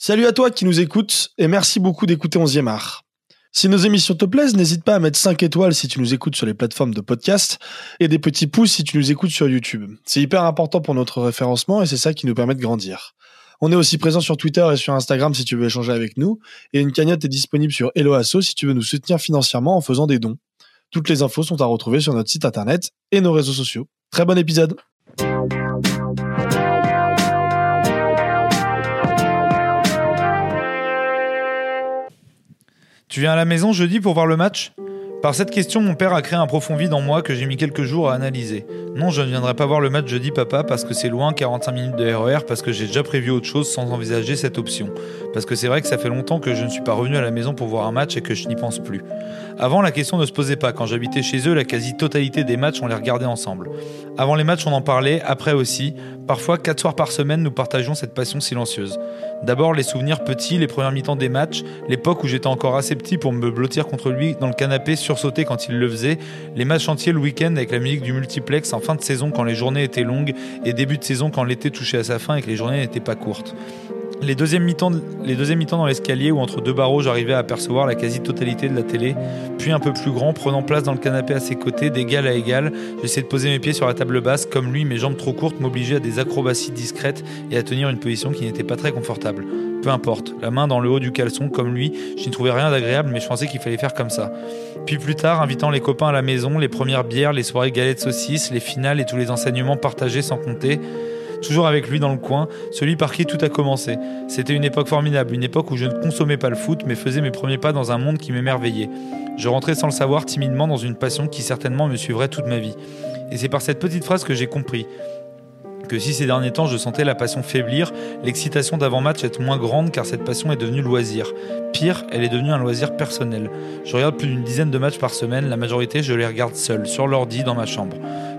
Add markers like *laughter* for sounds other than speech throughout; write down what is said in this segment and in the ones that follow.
Salut à toi qui nous écoutes et merci beaucoup d'écouter 11e art. Si nos émissions te plaisent, n'hésite pas à mettre 5 étoiles si tu nous écoutes sur les plateformes de podcast et des petits pouces si tu nous écoutes sur YouTube. C'est hyper important pour notre référencement et c'est ça qui nous permet de grandir. On est aussi présent sur Twitter et sur Instagram si tu veux échanger avec nous et une cagnotte est disponible sur Helloasso si tu veux nous soutenir financièrement en faisant des dons. Toutes les infos sont à retrouver sur notre site internet et nos réseaux sociaux. Très bon épisode Tu viens à la maison jeudi pour voir le match? Par cette question, mon père a créé un profond vide en moi que j'ai mis quelques jours à analyser. Non, je ne viendrai pas voir le match jeudi, papa, parce que c'est loin, 45 minutes de RER, parce que j'ai déjà prévu autre chose sans envisager cette option. Parce que c'est vrai que ça fait longtemps que je ne suis pas revenu à la maison pour voir un match et que je n'y pense plus. Avant, la question ne se posait pas. Quand j'habitais chez eux, la quasi-totalité des matchs, on les regardait ensemble. Avant les matchs, on en parlait, après aussi. Parfois, quatre soirs par semaine, nous partageons cette passion silencieuse. D'abord, les souvenirs petits, les premières mi-temps des matchs, l'époque où j'étais encore assez petit pour me blottir contre lui dans le canapé, sursauter quand il le faisait, les matchs entiers le week-end avec la musique du multiplex en fin de saison quand les journées étaient longues et début de saison quand l'été touchait à sa fin et que les journées n'étaient pas courtes. Les deuxièmes mi-temps mi dans l'escalier où entre deux barreaux j'arrivais à apercevoir la quasi-totalité de la télé, puis un peu plus grand, prenant place dans le canapé à ses côtés, d'égal à égal, j'essayais de poser mes pieds sur la table basse, comme lui, mes jambes trop courtes m'obligeaient à des acrobaties discrètes et à tenir une position qui n'était pas très confortable. Peu importe, la main dans le haut du caleçon, comme lui, je n'y trouvais rien d'agréable, mais je pensais qu'il fallait faire comme ça. Puis plus tard, invitant les copains à la maison, les premières bières, les soirées galettes saucisses, les finales et tous les enseignements partagés sans compter, toujours avec lui dans le coin, celui par qui tout a commencé. C'était une époque formidable, une époque où je ne consommais pas le foot, mais faisais mes premiers pas dans un monde qui m'émerveillait. Je rentrais sans le savoir timidement dans une passion qui certainement me suivrait toute ma vie. Et c'est par cette petite phrase que j'ai compris que si ces derniers temps je sentais la passion faiblir, l'excitation d'avant-match être moins grande car cette passion est devenue loisir. Pire, elle est devenue un loisir personnel. Je regarde plus d'une dizaine de matchs par semaine, la majorité je les regarde seul, sur l'ordi, dans ma chambre.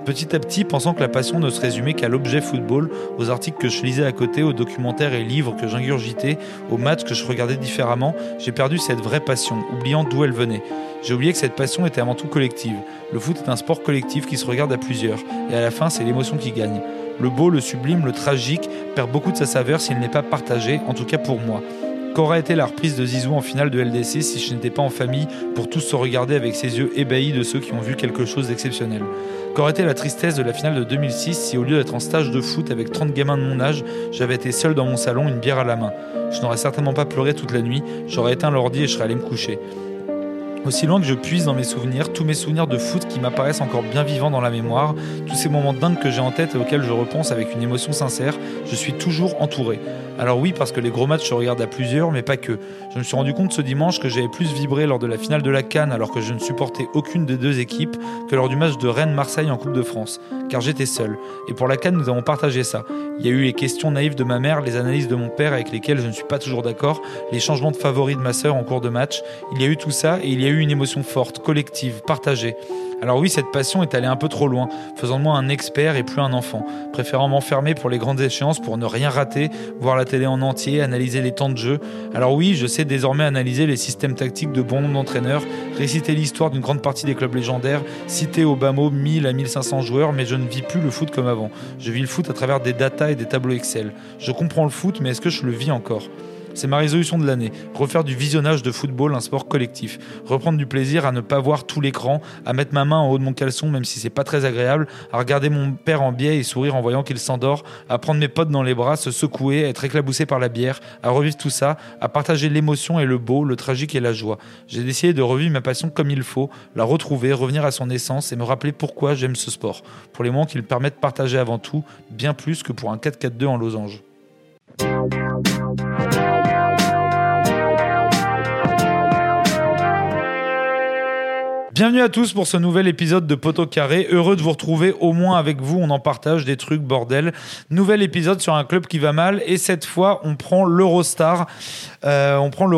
Petit à petit, pensant que la passion ne se résumait qu'à l'objet football, aux articles que je lisais à côté, aux documentaires et livres que j'ingurgitais, aux matchs que je regardais différemment, j'ai perdu cette vraie passion, oubliant d'où elle venait. J'ai oublié que cette passion était avant tout collective. Le foot est un sport collectif qui se regarde à plusieurs, et à la fin, c'est l'émotion qui gagne. Le beau, le sublime, le tragique perd beaucoup de sa saveur s'il n'est pas partagé, en tout cas pour moi. Qu'aurait été la reprise de Zizou en finale de LDC si je n'étais pas en famille pour tous se regarder avec ses yeux ébahis de ceux qui ont vu quelque chose d'exceptionnel Qu'aurait été la tristesse de la finale de 2006 si au lieu d'être en stage de foot avec 30 gamins de mon âge, j'avais été seul dans mon salon, une bière à la main? Je n'aurais certainement pas pleuré toute la nuit, j'aurais éteint l'ordi et je serais allé me coucher. Aussi loin que je puisse dans mes souvenirs, tous mes souvenirs de foot qui m'apparaissent encore bien vivants dans la mémoire, tous ces moments dingues que j'ai en tête et auxquels je repense avec une émotion sincère, je suis toujours entouré. Alors oui, parce que les gros matchs se regardent à plusieurs, mais pas que. Je me suis rendu compte ce dimanche que j'avais plus vibré lors de la finale de la Cannes alors que je ne supportais aucune des deux équipes que lors du match de Rennes-Marseille en Coupe de France, car j'étais seul. Et pour la Cannes, nous avons partagé ça. Il y a eu les questions naïves de ma mère, les analyses de mon père avec lesquelles je ne suis pas toujours d'accord, les changements de favoris de ma sœur en cours de match. Il y a eu tout ça et il y a une émotion forte, collective, partagée. Alors oui, cette passion est allée un peu trop loin, faisant de moi un expert et plus un enfant, préférant m'enfermer pour les grandes échéances pour ne rien rater, voir la télé en entier, analyser les temps de jeu. Alors oui, je sais désormais analyser les systèmes tactiques de bon nombre d'entraîneurs, réciter l'histoire d'une grande partie des clubs légendaires, citer au bas mot 1000 à 1500 joueurs, mais je ne vis plus le foot comme avant. Je vis le foot à travers des datas et des tableaux Excel. Je comprends le foot, mais est-ce que je le vis encore? C'est ma résolution de l'année. Refaire du visionnage de football un sport collectif. Reprendre du plaisir à ne pas voir tout l'écran, à mettre ma main en haut de mon caleçon même si c'est pas très agréable, à regarder mon père en biais et sourire en voyant qu'il s'endort, à prendre mes potes dans les bras, se secouer, être éclaboussé par la bière, à revivre tout ça, à partager l'émotion et le beau, le tragique et la joie. J'ai décidé de revivre ma passion comme il faut, la retrouver, revenir à son essence et me rappeler pourquoi j'aime ce sport. Pour les moments qu'il permet de partager avant tout, bien plus que pour un 4-4-2 en losange. Bienvenue à tous pour ce nouvel épisode de Poteau Carré. Heureux de vous retrouver au moins avec vous. On en partage des trucs, bordel. Nouvel épisode sur un club qui va mal. Et cette fois, on prend l'Eurostar. Euh, on prend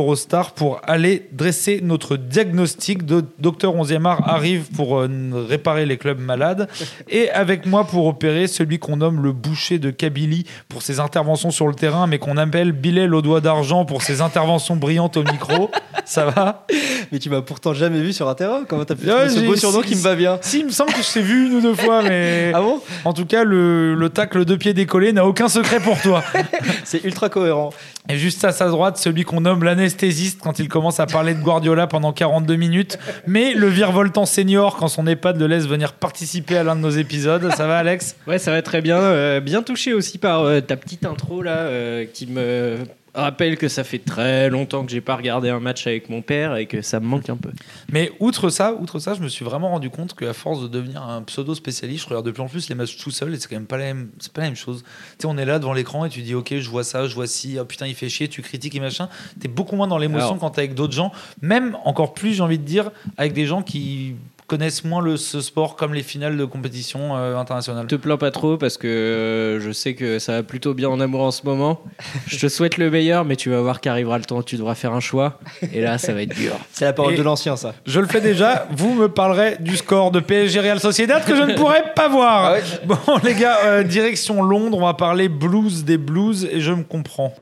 pour aller dresser notre diagnostic. Docteur 11e art arrive pour euh, réparer les clubs malades. Et avec moi pour opérer celui qu'on nomme le boucher de Kabylie pour ses interventions sur le terrain, mais qu'on appelle Bilal au doigt d'argent pour ses interventions brillantes au micro. Ça va? Mais tu m'as pourtant jamais vu sur un terrain. Comment T'as fait ce beau surnom qui me va bien. Si, il me semble que je t'ai vu une ou deux fois, mais. *laughs* ah bon En tout cas, le, le tacle de pied décollé n'a aucun secret pour toi. *laughs* C'est ultra cohérent. Et juste à sa droite, celui qu'on nomme l'anesthésiste quand il commence à parler de Guardiola pendant 42 minutes, mais le virevoltant senior quand son EHPAD le laisse venir participer à l'un de nos épisodes. Ça va, Alex? Ouais, ça va très bien. Euh, bien touché aussi par euh, ta petite intro là, euh, qui me rappelle que ça fait très longtemps que j'ai pas regardé un match avec mon père et que ça me manque un peu. Mais outre ça, outre ça, je me suis vraiment rendu compte qu'à force de devenir un pseudo spécialiste, je regarde de plus en plus les matchs tout seul et c'est quand même pas la même, c'est pas la même chose. Tu sais, on est là devant l'écran et tu dis ok, je vois ça, je vois ci, oh putain il fait chier, tu critiques et machin. T'es beaucoup moins dans l'émotion Alors- quand t'es avec d'autres gens, même encore plus j'ai envie de dire avec des gens qui connaissent moins le, ce sport comme les finales de compétition euh, internationale. Te plains pas trop parce que euh, je sais que ça va plutôt bien en amour en ce moment. Je te souhaite le meilleur, mais tu vas voir qu'arrivera le temps où tu devras faire un choix. Et là, ça va être dur. C'est la parole Et- de l'ancien, ça. Je le fais déjà. Vous me parlerez du score de PSG Real Sociedad que je ne pourrais pas voir. Ah ouais Bon, les gars, euh, direction Londres. On va parler blues des blues et je me comprends.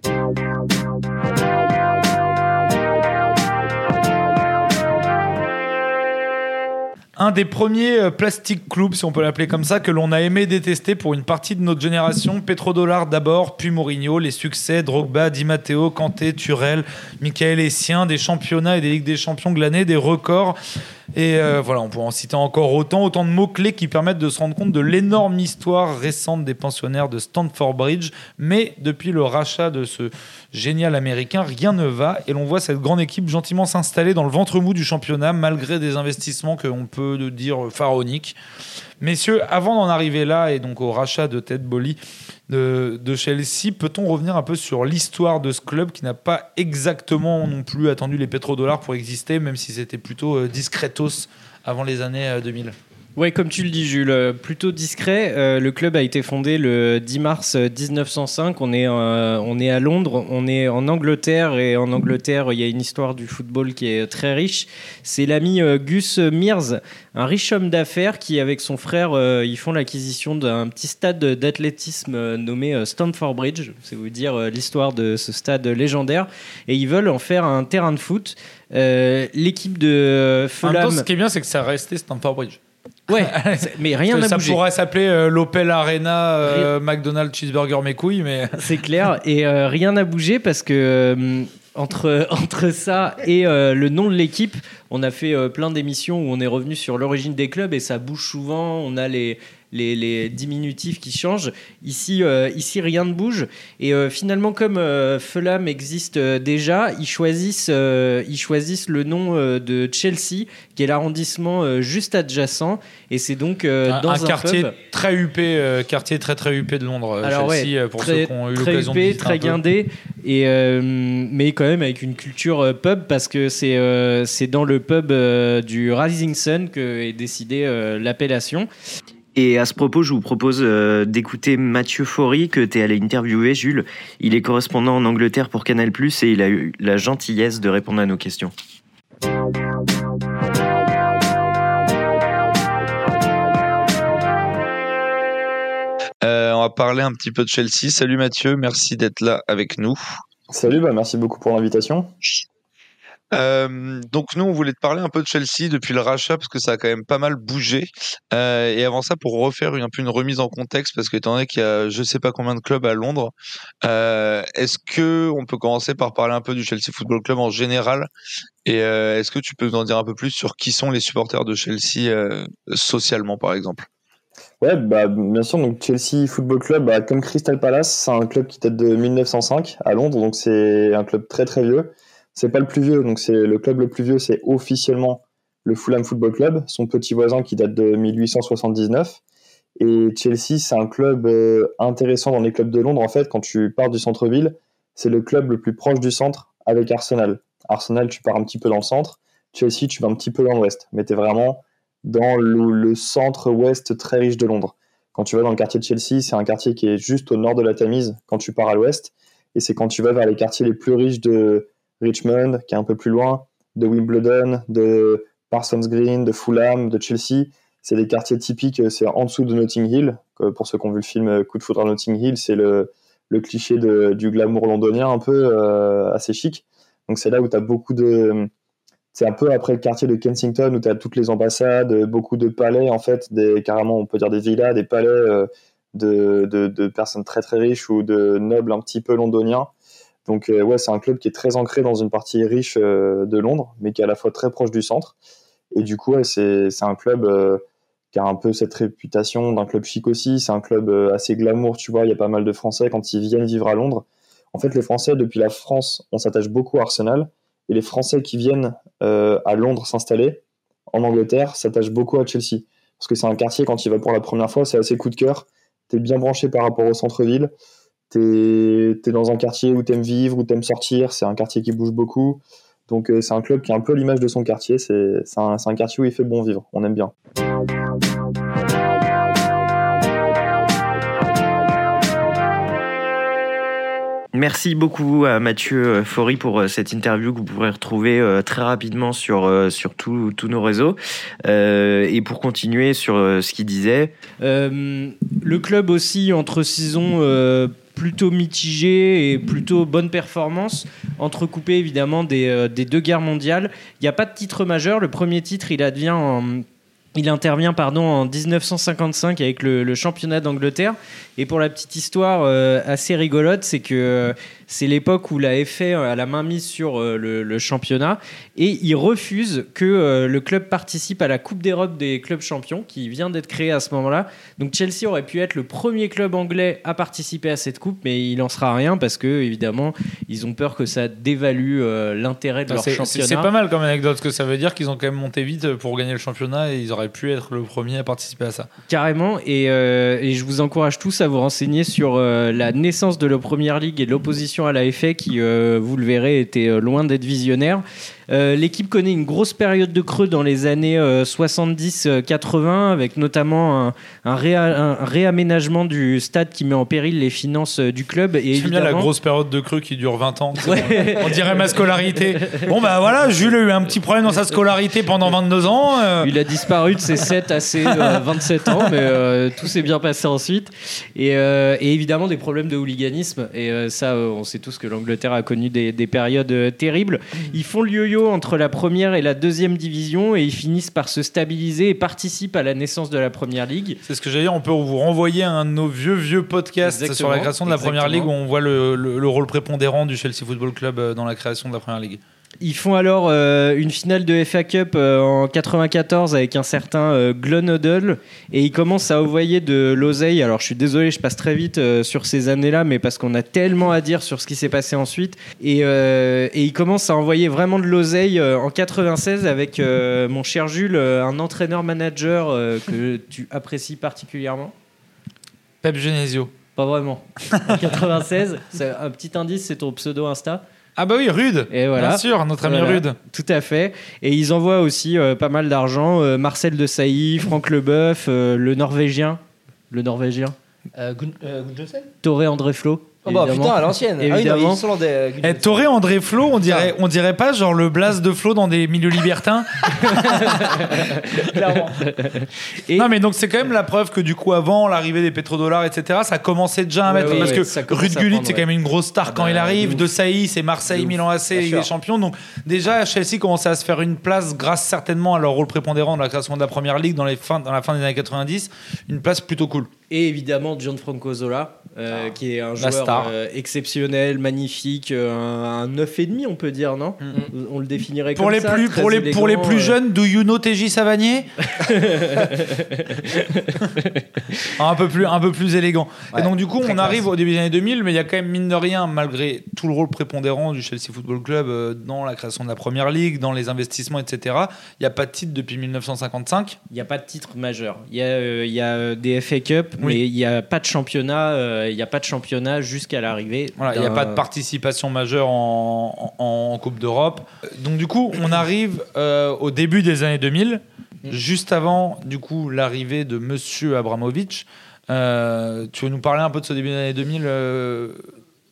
Un des premiers euh, plastic clubs, si on peut l'appeler comme ça, que l'on a aimé détester pour une partie de notre génération. Petrodollar d'abord, puis Mourinho, les succès, Drogba, Di Matteo, Kanté, Turel, Michael Essien, des championnats et des Ligues des Champions glanés, des records. Et euh, voilà, on pourrait en citer encore autant, autant de mots-clés qui permettent de se rendre compte de l'énorme histoire récente des pensionnaires de Stanford Bridge. Mais depuis le rachat de ce génial américain, rien ne va. Et l'on voit cette grande équipe gentiment s'installer dans le ventre mou du championnat, malgré des investissements que on peut dire pharaoniques. Messieurs, avant d'en arriver là et donc au rachat de Ted Bolly de, de Chelsea, peut-on revenir un peu sur l'histoire de ce club qui n'a pas exactement non plus attendu les pétrodollars pour exister, même si c'était plutôt euh, discretos avant les années euh, 2000 Ouais, comme tu le dis, Jules, euh, plutôt discret. Euh, le club a été fondé le 10 mars euh, 1905. On est, euh, on est à Londres, on est en Angleterre, et en Angleterre, il y a une histoire du football qui est très riche. C'est l'ami euh, Gus Mears, un riche homme d'affaires qui, avec son frère, euh, ils font l'acquisition d'un petit stade d'athlétisme euh, nommé euh, Stamford Bridge. C'est vous dire euh, l'histoire de ce stade légendaire. Et ils veulent en faire un terrain de foot. Euh, L'équipe de euh, En même temps, Fulham. ce qui est bien, c'est que ça restait Stamford Bridge. Ouais, *laughs* mais rien n'a ça bougé. pourrait s'appeler euh, l'Opel Arena, euh, McDonald's Cheeseburger mes couilles, mais *laughs* C'est clair. Et euh, rien n'a bougé parce que entre, *laughs* entre ça et le nom de l'équipe, on a fait plein d'émissions où on est revenu sur l'origine des clubs et ça bouge souvent. On a les, les, les diminutifs qui changent. Ici, euh, ici rien ne bouge. Et euh, finalement, comme euh, Fulham existe déjà, ils choisissent, ils choisissent le nom de Chelsea, qui est l'arrondissement juste adjacent. Et c'est donc un, dans un un, quartier pub. très huppé, quartier très très huppé de Londres, Alors Chelsea, ouais, pour très, ceux qui ont eu l'occasion de visiter très guindé, et mais quand même avec une culture pub parce que c'est c'est dans le pub du Rising Sun que est décidée l'appellation. Et à ce propos, je vous propose euh, d'écouter Mathieu Faury, que tu es allé interviewer, Jules. Il est correspondant en Angleterre pour Canal+, et il a eu la gentillesse de répondre à nos questions. Euh, on va parler un petit peu de Chelsea. Salut Mathieu, merci d'être là avec nous. Salut, bah merci beaucoup pour l'invitation. Euh, donc nous, on voulait te parler un peu de Chelsea depuis le rachat parce que ça a quand même pas mal bougé. Euh, et avant ça, pour refaire une, un peu une remise en contexte, parce que étant donné qu'il y a je sais pas combien de clubs à Londres, euh, est-ce que on peut commencer par parler un peu du Chelsea Football Club en général? Et est-ce que tu peux nous en dire un peu plus sur qui sont les supporters de Chelsea socialement, par exemple? Ouais, bah, bien sûr, donc Chelsea Football Club, bah, comme Crystal Palace, c'est un club qui date de 1905 à Londres, donc c'est un club très très vieux. C'est pas le plus vieux, donc c'est le club le plus vieux, c'est officiellement le Fulham Football Club, son petit voisin qui date de 1879. Et Chelsea, c'est un club euh, intéressant dans les clubs de Londres. En fait, quand tu pars du centre-ville, c'est le club le plus proche du centre avec Arsenal. Arsenal, tu pars un petit peu dans le centre. Chelsea, tu vas un petit peu dans l'ouest. Mais tu es vraiment dans le, le centre-ouest très riche de Londres. Quand tu vas dans le quartier de Chelsea, c'est un quartier qui est juste au nord de la Tamise quand tu pars à l'ouest. Et c'est quand tu vas vers les quartiers les plus riches de Richmond, qui est un peu plus loin, de Wimbledon, de Parsons Green, de Fulham, de Chelsea. C'est des quartiers typiques, c'est en dessous de Notting Hill. Pour ceux qui ont vu le film Coup de foudre à Notting Hill, c'est le, cliché de, du glamour londonien un peu euh, assez chic. Donc c'est là où tu as beaucoup de, c'est un peu après le quartier de Kensington où tu as toutes les ambassades, beaucoup de palais, en fait, des, carrément, on peut dire des villas, des palais euh, de, de, personnes très très riches ou de nobles un petit peu londoniens. Donc, euh, ouais, c'est un club qui est très ancré dans une partie riche euh, de Londres, mais qui est à la fois très proche du centre. Et du coup, ouais, c'est un club qui a un peu cette réputation d'un club chic aussi. C'est un club assez glamour, tu vois. Il y a pas mal de Français quand ils viennent vivre à Londres. En fait, les Français, depuis la France, on s'attache beaucoup à Arsenal. Et les Français qui viennent euh, à Londres s'installer, en Angleterre, s'attachent beaucoup à Chelsea. Parce que c'est un quartier, quand il va pour la première fois, c'est assez coup de cœur. Tu es bien branché par rapport au centre-ville. Tu es, dans un quartier où tu aimes vivre, où tu aimes sortir. C'est un quartier qui bouge beaucoup. Donc euh, c'est un club qui a un peu l'image de son quartier. C'est un quartier où il fait bon vivre. On aime bien. Merci beaucoup à Mathieu Faury pour euh, cette interview que vous pourrez retrouver euh, très rapidement sur, euh, sur tous nos réseaux. et pour continuer sur ce qu'il disait. le club aussi, entre saisons plutôt mitigé et plutôt bonne performance, entrecoupé évidemment des, des deux guerres mondiales. Il n'y a pas de titre majeur. Le premier titre, il advient en il intervient pardon, en 1955 avec le, championnat d'Angleterre. Et pour la petite histoire euh, assez rigolote, c'est que euh, c'est l'époque où la FA a la main mise sur euh, le, championnat et il refuse que le club participe à la Coupe d'Europe des clubs champions qui vient d'être créée à ce moment-là. Donc Chelsea aurait pu être le premier club anglais à participer à cette coupe, mais il n'en sera rien parce que évidemment ils ont peur que ça dévalue l'intérêt de leur championnat. C'est pas mal comme anecdote, parce que ça veut dire qu'ils ont quand même monté vite pour gagner le championnat et ils auraient pu être le premier à participer à ça. Carrément, et, euh, et je vous encourage tous à vous renseigner sur euh, la naissance de la Première Ligue et l'opposition à la qui, euh, vous le verrez, était loin d'être visionnaire. Euh, l'équipe connaît une grosse période de creux dans les années 70-80, euh, avec notamment un, réaménagement du stade qui met en péril les finances euh, du club. Et J'aime bien la grosse période de creux qui dure 20 ans. On dirait ma scolarité. Bon, bah voilà, Jules a eu un petit problème dans sa scolarité pendant 22 ans. Il a disparu de ses 7 à ses 27 ans, mais tout s'est bien passé ensuite. Et, évidemment, des problèmes de hooliganisme. Et ça, on sait tous que l'Angleterre a connu des, des périodes terribles. Ils font le yo-yo entre la première et la deuxième division et ils finissent par se stabiliser et participent à la naissance de la première ligue. C'est ce que j'allais dire. On peut vous renvoyer un de nos vieux, vieux podcasts sur la création de la première ligue où on voit le rôle prépondérant du Chelsea Football Club euh, dans la création de la première ligue. Ils font alors euh, une finale de FA Cup euh, en 94 avec un certain euh, Glon Odell et ils commencent à envoyer de l'oseille. Alors je suis désolé, je passe très vite sur ces années-là, mais parce qu'on a tellement à dire sur ce qui s'est passé ensuite. Et, et ils commencent à envoyer vraiment de l'oseille en 96 avec mon cher Jules, un entraîneur-manager que tu apprécies particulièrement. Pep Genesio. Pas vraiment. En 96, un petit indice, c'est ton pseudo Insta. Ah bah oui, Rude. Et voilà. Bien sûr, notre ami Rude. Tout à fait. Et ils envoient aussi euh, pas mal d'argent. Euh, Marcel de Sailly, Franck Leboeuf, euh, le Norvégien. Le Norvégien. Toré André Flo. Oh bah putain, à l'ancienne. Évidemment. Ah oui, eh, Toré André Flo, on dirait, on dirait pas genre le blast de Flo dans des milieux libertins. *laughs* Clairement. Non mais donc c'est quand même la preuve que du coup avant l'arrivée des pétrodollars etc ça commençait déjà à mettre parce que Ruud Gullit c'est quand même une grosse star ah quand il bah, arrive. De Saï c'est Marseille, Milan AC, Ligue des Champions donc déjà Chelsea commençait à se faire une place grâce certainement à leur rôle prépondérant dans la création de la première ligue dans les fins, dans la fin des années 90 une place plutôt cool. Et évidemment Gianfranco Zola euh, ah. qui est un joueur euh, exceptionnel, magnifique, euh, un, un 9,5 on peut dire, non mm-hmm. On le définirait pour comme les ça. Plus, pour, les, pour les plus jeunes, do you know TJ Savanier *laughs* un, peu plus, un peu plus élégant. et donc du coup, on arrive au début des années 2000, mais il y a quand même, mine de rien, malgré tout le rôle prépondérant du Chelsea Football Club dans la création de la Première Ligue, dans les investissements, etc., il n'y a pas de titre depuis 1955. Il n'y a pas de titre majeur. Il y, a, y a des FA Cup, mais il n'y a pas de championnat il n'y a pas de championnat jusqu'à l'arrivée. il n'y a pas de participation majeure en, Coupe d'Europe. Donc du coup, on arrive euh, au début des années 2000, mm. juste avant du coup l'arrivée de Monsieur Abramovich. Euh, tu veux nous parler un peu de ce début des années 2000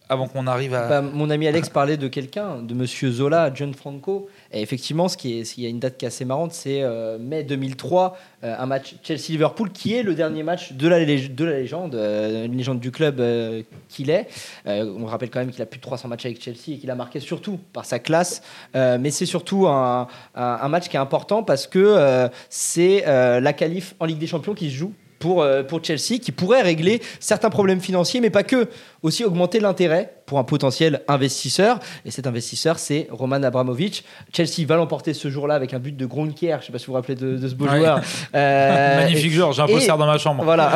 avant qu'on arrive à. Bah, mon ami Alex parlait de quelqu'un, de Monsieur Zola, John Franco. Et effectivement, ce qui est, il y a une date qui est assez marrante, c'est euh, mai 2003, euh, un match Chelsea-Liverpool qui est le dernier match de la, de la légende, euh, une légende du club qu'il est. On rappelle quand même qu'il a plus de 300 matchs avec Chelsea et qu'il a marqué surtout par sa classe. Mais c'est surtout un, un- match qui est important parce que c'est la qualif en Ligue des Champions qui se joue. Pour, euh, pour Chelsea, qui pourrait régler certains problèmes financiers, mais pas que, aussi augmenter l'intérêt pour un potentiel investisseur. Et cet investisseur, c'est Roman Abramovich. Chelsea va l'emporter ce jour-là avec un but de Gronkier. Je ne sais pas si vous vous rappelez de, de ce beau Ouais. joueur. *laughs* Euh, Magnifique joueur, j'ai un poster dans ma chambre. Voilà.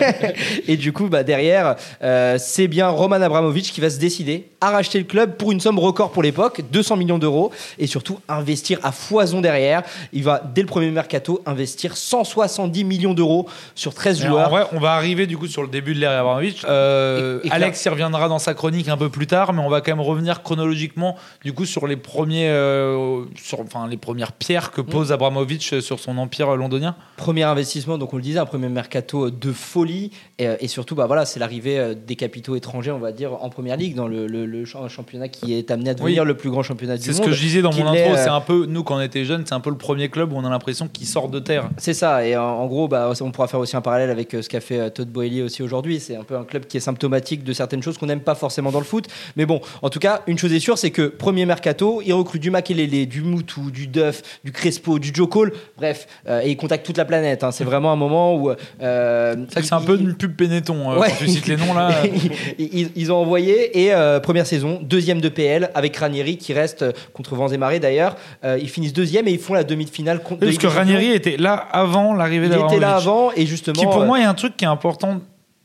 *laughs* et du coup, bah, derrière, euh, c'est bien Roman Abramovich qui va se décider à racheter le club pour une somme record pour l'époque, 200 millions d'euros, et surtout investir à foison derrière. Il va, dès le premier mercato, investir 170 millions d'euros sur 13 Mais joueurs. En vrai, on va arriver du coup sur le début de l'ère Abramovich. Euh, Alex y reviendra dans sa chronique un peu plus tard, mais on va quand même revenir chronologiquement du coup sur les premiers, euh, sur, enfin les premières pierres que pose Mm. Abramovich sur son empire londonien. Premier investissement, donc on le disait, un premier mercato de folie. Et, et surtout, bah voilà, c'est l'arrivée euh, des capitaux étrangers, on va dire, en première ligue, dans le, le- le champ- championnat qui est amené à devenir Oui. le plus grand championnat du C'est ce monde. que je disais dans mon intro. euh, C'est un peu nous quand on était jeunes, c'est un peu le premier club où on a l'impression qu'il sort de terre. C'est ça, et en, en gros, bah, on pourra faire aussi un parallèle avec euh, ce qu'a fait euh, Todd Boehly aussi aujourd'hui. C'est un peu un club qui est symptomatique de certaines choses qu'on n'aime pas forcément dans le foot. Mais bon, en tout cas, une chose est sûre, c'est que premier mercato, il recrute du Makelele, du Moutou, du Duff, du Crespo, du Joe Cole, bref, euh, et il contacte toute la planète. hein. C'est vraiment un moment où. euh, C'est un peu une pub Benetton euh, Ouais. quand tu cites les noms là. *laughs* ils, ont envoyé et euh, première saison, deuxième de PL avec Ranieri qui reste contre vents et marées d'ailleurs. Ils finissent deuxième et ils font la demi-finale contre. de Parce que. Ranieri était là avant l'arrivée il était là avant et justement. Qui pour moi est un truc qui est important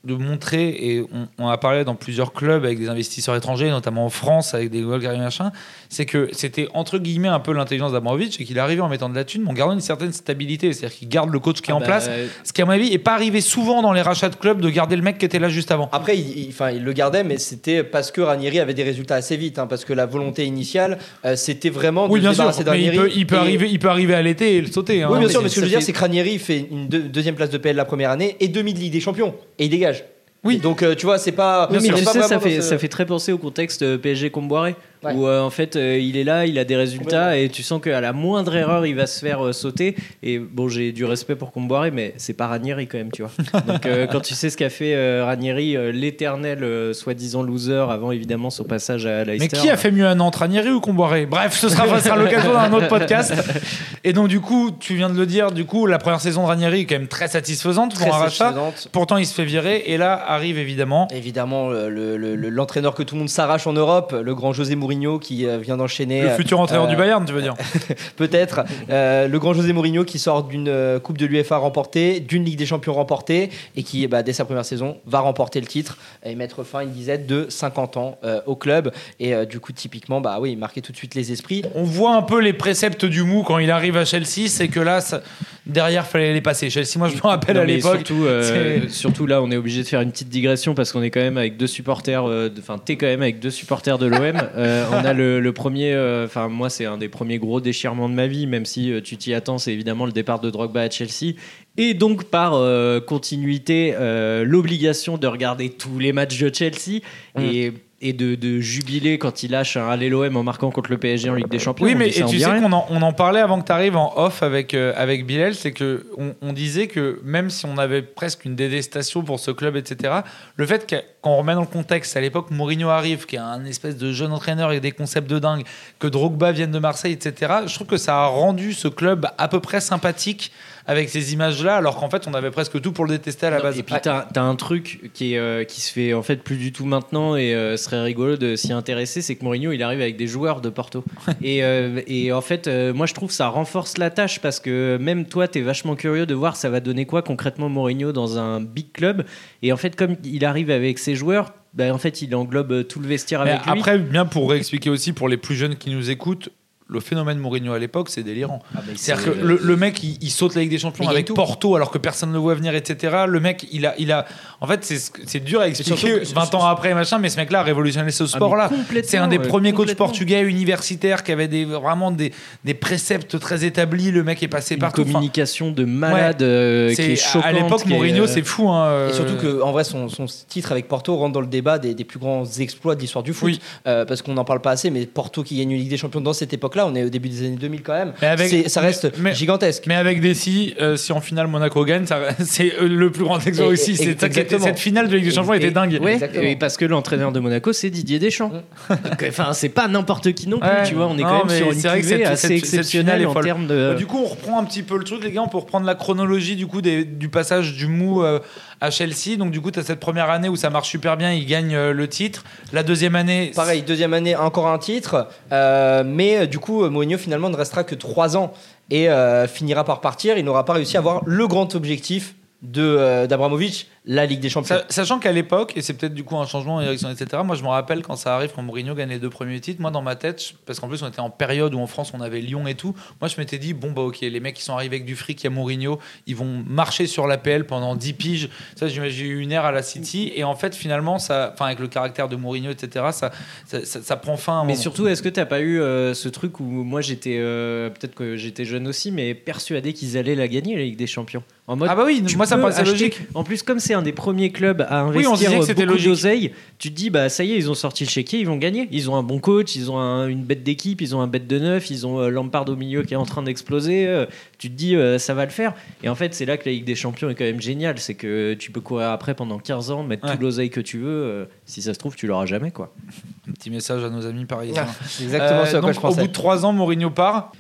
de montrer, et on, on a parlé dans plusieurs clubs avec des investisseurs étrangers, notamment en France avec des Bulgaries machin, c'est que c'était entre guillemets un peu l'intelligence d'Abramovich et qu'il est arrivé en mettant de la thune, mais en gardant une certaine stabilité, c'est-à-dire qu'il garde le coach qui est Ah en bah, place, euh, ce qui à mon avis est pas arrivé souvent dans les rachats de clubs de garder le mec qui était là juste avant. Après, il, il- le gardait, mais c'était parce que Ranieri avait des résultats assez vite, hein, parce que la volonté initiale, euh, c'était vraiment de Oui, bien sûr, mais il peut, il peut Et- arriver, il peut arriver à l'été et le sauter. hein. Oui, bien Mais sûr, mais ce que je veux dire, c'est que Ranieri fait une deux- deuxième place de PL la première année et demi de Ligue des Champions, et il dégage. Oui. Donc, euh, tu vois, c'est pas. Oui, on mais est tu pas sais, ça fait, ça fait très penser au contexte euh, PSG Comboiré, Ouais. où euh, en fait euh, il est là, il a des résultats et tu sens qu'à la moindre erreur il va se faire euh, sauter. Et bon, j'ai du respect pour Comboiré, mais c'est pas Ranieri quand même, tu vois. *laughs* Donc quand tu sais ce qu'a fait Ranieri, l'éternel soi-disant loser avant évidemment son passage à Mais Leicester. qui a fait mieux à Nantes, Ranieri ou Comboiré? Bref, ce sera, *laughs* l'occasion d'un autre podcast. Et donc, du coup, tu viens de le dire, du coup, la première saison de Ranieri est quand même très satisfaisante très pour un rachat. Pourtant, il se fait virer. Et là, arrive évidemment. Évidemment, le- le- le- l'entraîneur que tout le monde s'arrache en Europe, le grand José Mourinho qui euh, vient d'enchaîner. Le futur entraîneur euh, du Bayern, tu veux dire *laughs* Peut-être. Euh, le grand José Mourinho qui sort d'une Coupe de l'UFA remportée, d'une Ligue des Champions remportée, et qui, bah, dès sa première saison, va remporter le titre et mettre fin à une dizaine de 50 ans euh, au club. Et euh, du coup, typiquement, bah oui, marquer tout de suite les esprits. On voit un peu les préceptes du mou quand il arrive à Chelsea, c'est que là, ça- derrière, fallait les passer. Chelsea, moi, je me rappelle Non, à l'époque. Surtout, euh, là, on est obligé de faire une petite digression parce qu'on est quand même avec deux supporters. euh, de- Enfin, t'es quand même avec deux supporters de l'OM. Euh, on a le, le premier. euh, Enfin, moi, c'est un des premiers gros déchirements de ma vie, même si euh, tu t'y attends. C'est évidemment le départ de Drogba à Chelsea. Et donc, par euh, continuité, euh, l'obligation de regarder tous les matchs de Chelsea et, et de, de jubiler quand il lâche un l'OM en marquant contre le PSG en Ligue des Champions. Oui, mais et tu sais qu'on en, on en parlait avant que tu arrives en off avec, euh, avec Bilal, c'est que on, on disait que même si on avait presque une détestation pour ce club, etc., le fait qu'on remet dans le contexte, à l'époque, Mourinho arrive, qui est un espèce de jeune entraîneur avec des concepts de dingue, que Drogba vienne de Marseille, etc., je trouve que ça a rendu ce club à peu près sympathique avec ces images-là, alors qu'en fait, on avait presque tout pour le détester à la Non, base. Et puis t'as as un truc qui, est, euh, qui se fait en fait plus du tout maintenant et euh, serait rigolo de s'y intéresser, c'est que Mourinho il arrive avec des joueurs de Porto. *laughs* et, euh, et en fait, euh, moi je trouve ça renforce la tâche parce que même toi t'es vachement curieux de voir ça va donner quoi concrètement Mourinho dans un big club. Et en fait, comme il arrive avec ses joueurs, bah, en fait il englobe tout le vestiaire Mais avec lui. après, bien pour réexpliquer aussi pour les plus jeunes qui nous écoutent, le phénomène Mourinho à l'époque, c'est délirant. Ah C'est-à-dire c'est- que le, le mec, il, il saute la Ligue des Champions avec tout. Porto alors que personne ne le voit venir, etc. Le mec, il a, il a. En fait, c'est dur à expliquer surtout- 20 ans après, machin, mais ce mec-là a révolutionné ce Ah, sport-là. C'est un des ouais, premiers coachs portugais universitaires qui avait des, vraiment des, des préceptes très établis. Le mec est passé Une partout. Enfin, communication de malade euh, qui c'est- est choquante. à l'époque, Mourinho, euh, c'est fou. Hein, Et euh, surtout que, en vrai, son, son titre avec Porto rentre dans le débat des, des plus grands exploits de l'histoire du foot. Oui. Euh, parce qu'on n'en parle pas assez, mais Porto qui gagne une Ligue des Champions dans cette époque-là, on est au début des années 2000 quand même. Mais avec- ça reste mais- gigantesque. Mais avec des si, euh, si en finale Monaco gagne, ça- *laughs* c'est euh, le plus grand exploit Et- aussi. et- exactement. cette finale de Ligue des Champions Et- était dingue. Exactement. et parce que l'entraîneur de Monaco, c'est Didier Deschamps. *laughs* Donc, Enfin, c'est pas n'importe qui non plus, Ouais. tu vois. On est Non, quand même sur une cuvée cette- assez cette- exceptionnelle en termes de. Euh, Du coup, on reprend un petit peu le truc, les gars. On peut reprendre la chronologie du coup des- du passage du mou euh, à Chelsea. Donc, du coup, tu as cette première année où ça marche super bien, il gagne euh, le titre. La deuxième année, Pareil, deuxième année, encore un titre. Euh, mais euh, du coup, Mourinho finalement ne restera que trois ans et finira par partir. Il n'aura pas réussi à avoir le grand objectif de d'Abramovich, la Ligue des Champions. Sa- Sachant qu'à l'époque, et c'est peut-être du coup un changement en direction, etc., moi je me rappelle quand ça arrive, quand Mourinho gagne les deux premiers titres, moi dans ma tête, parce qu'en plus on était en période où en France on avait Lyon et tout, moi je m'étais dit, bon bah ok, les mecs qui sont arrivés avec du fric, il y a Mourinho, ils vont marcher sur l'APL pendant 10 piges. Ça, j'ai eu une ère à la City, et en fait finalement, ça, enfin avec le caractère de Mourinho, etc., ça, ça, ça- ça prend fin à un Mais moment. surtout, est-ce que t'as pas eu euh, ce truc où moi j'étais, euh, peut-être que j'étais jeune aussi, mais persuadé qu'ils allaient la gagner la Ligue des Champions? En mode, Ah bah oui, moi ça me paraissait logique. En plus, comme c'est un des premiers clubs à Oui, investir c'était beaucoup d'oseille, tu te dis bah ça y est, ils ont sorti le chéquier, ils vont gagner. Ils ont un bon coach, ils ont un- une bête d'équipe, ils ont un bête de neuf, ils ont euh, Lampard au milieu qui est en train d'exploser. euh, tu te dis euh, ça va le faire. Et en fait, c'est là que la Ligue des Champions est quand même géniale, c'est que tu peux courir après pendant 15 ans, mettre Ouais. tout l'oseille que tu veux. euh, si ça se trouve, tu l'auras jamais quoi. Un petit message à nos amis parisiens. C'est exactement Euh, ce à quoi donc, je au bout de trois ans, Mourinho part.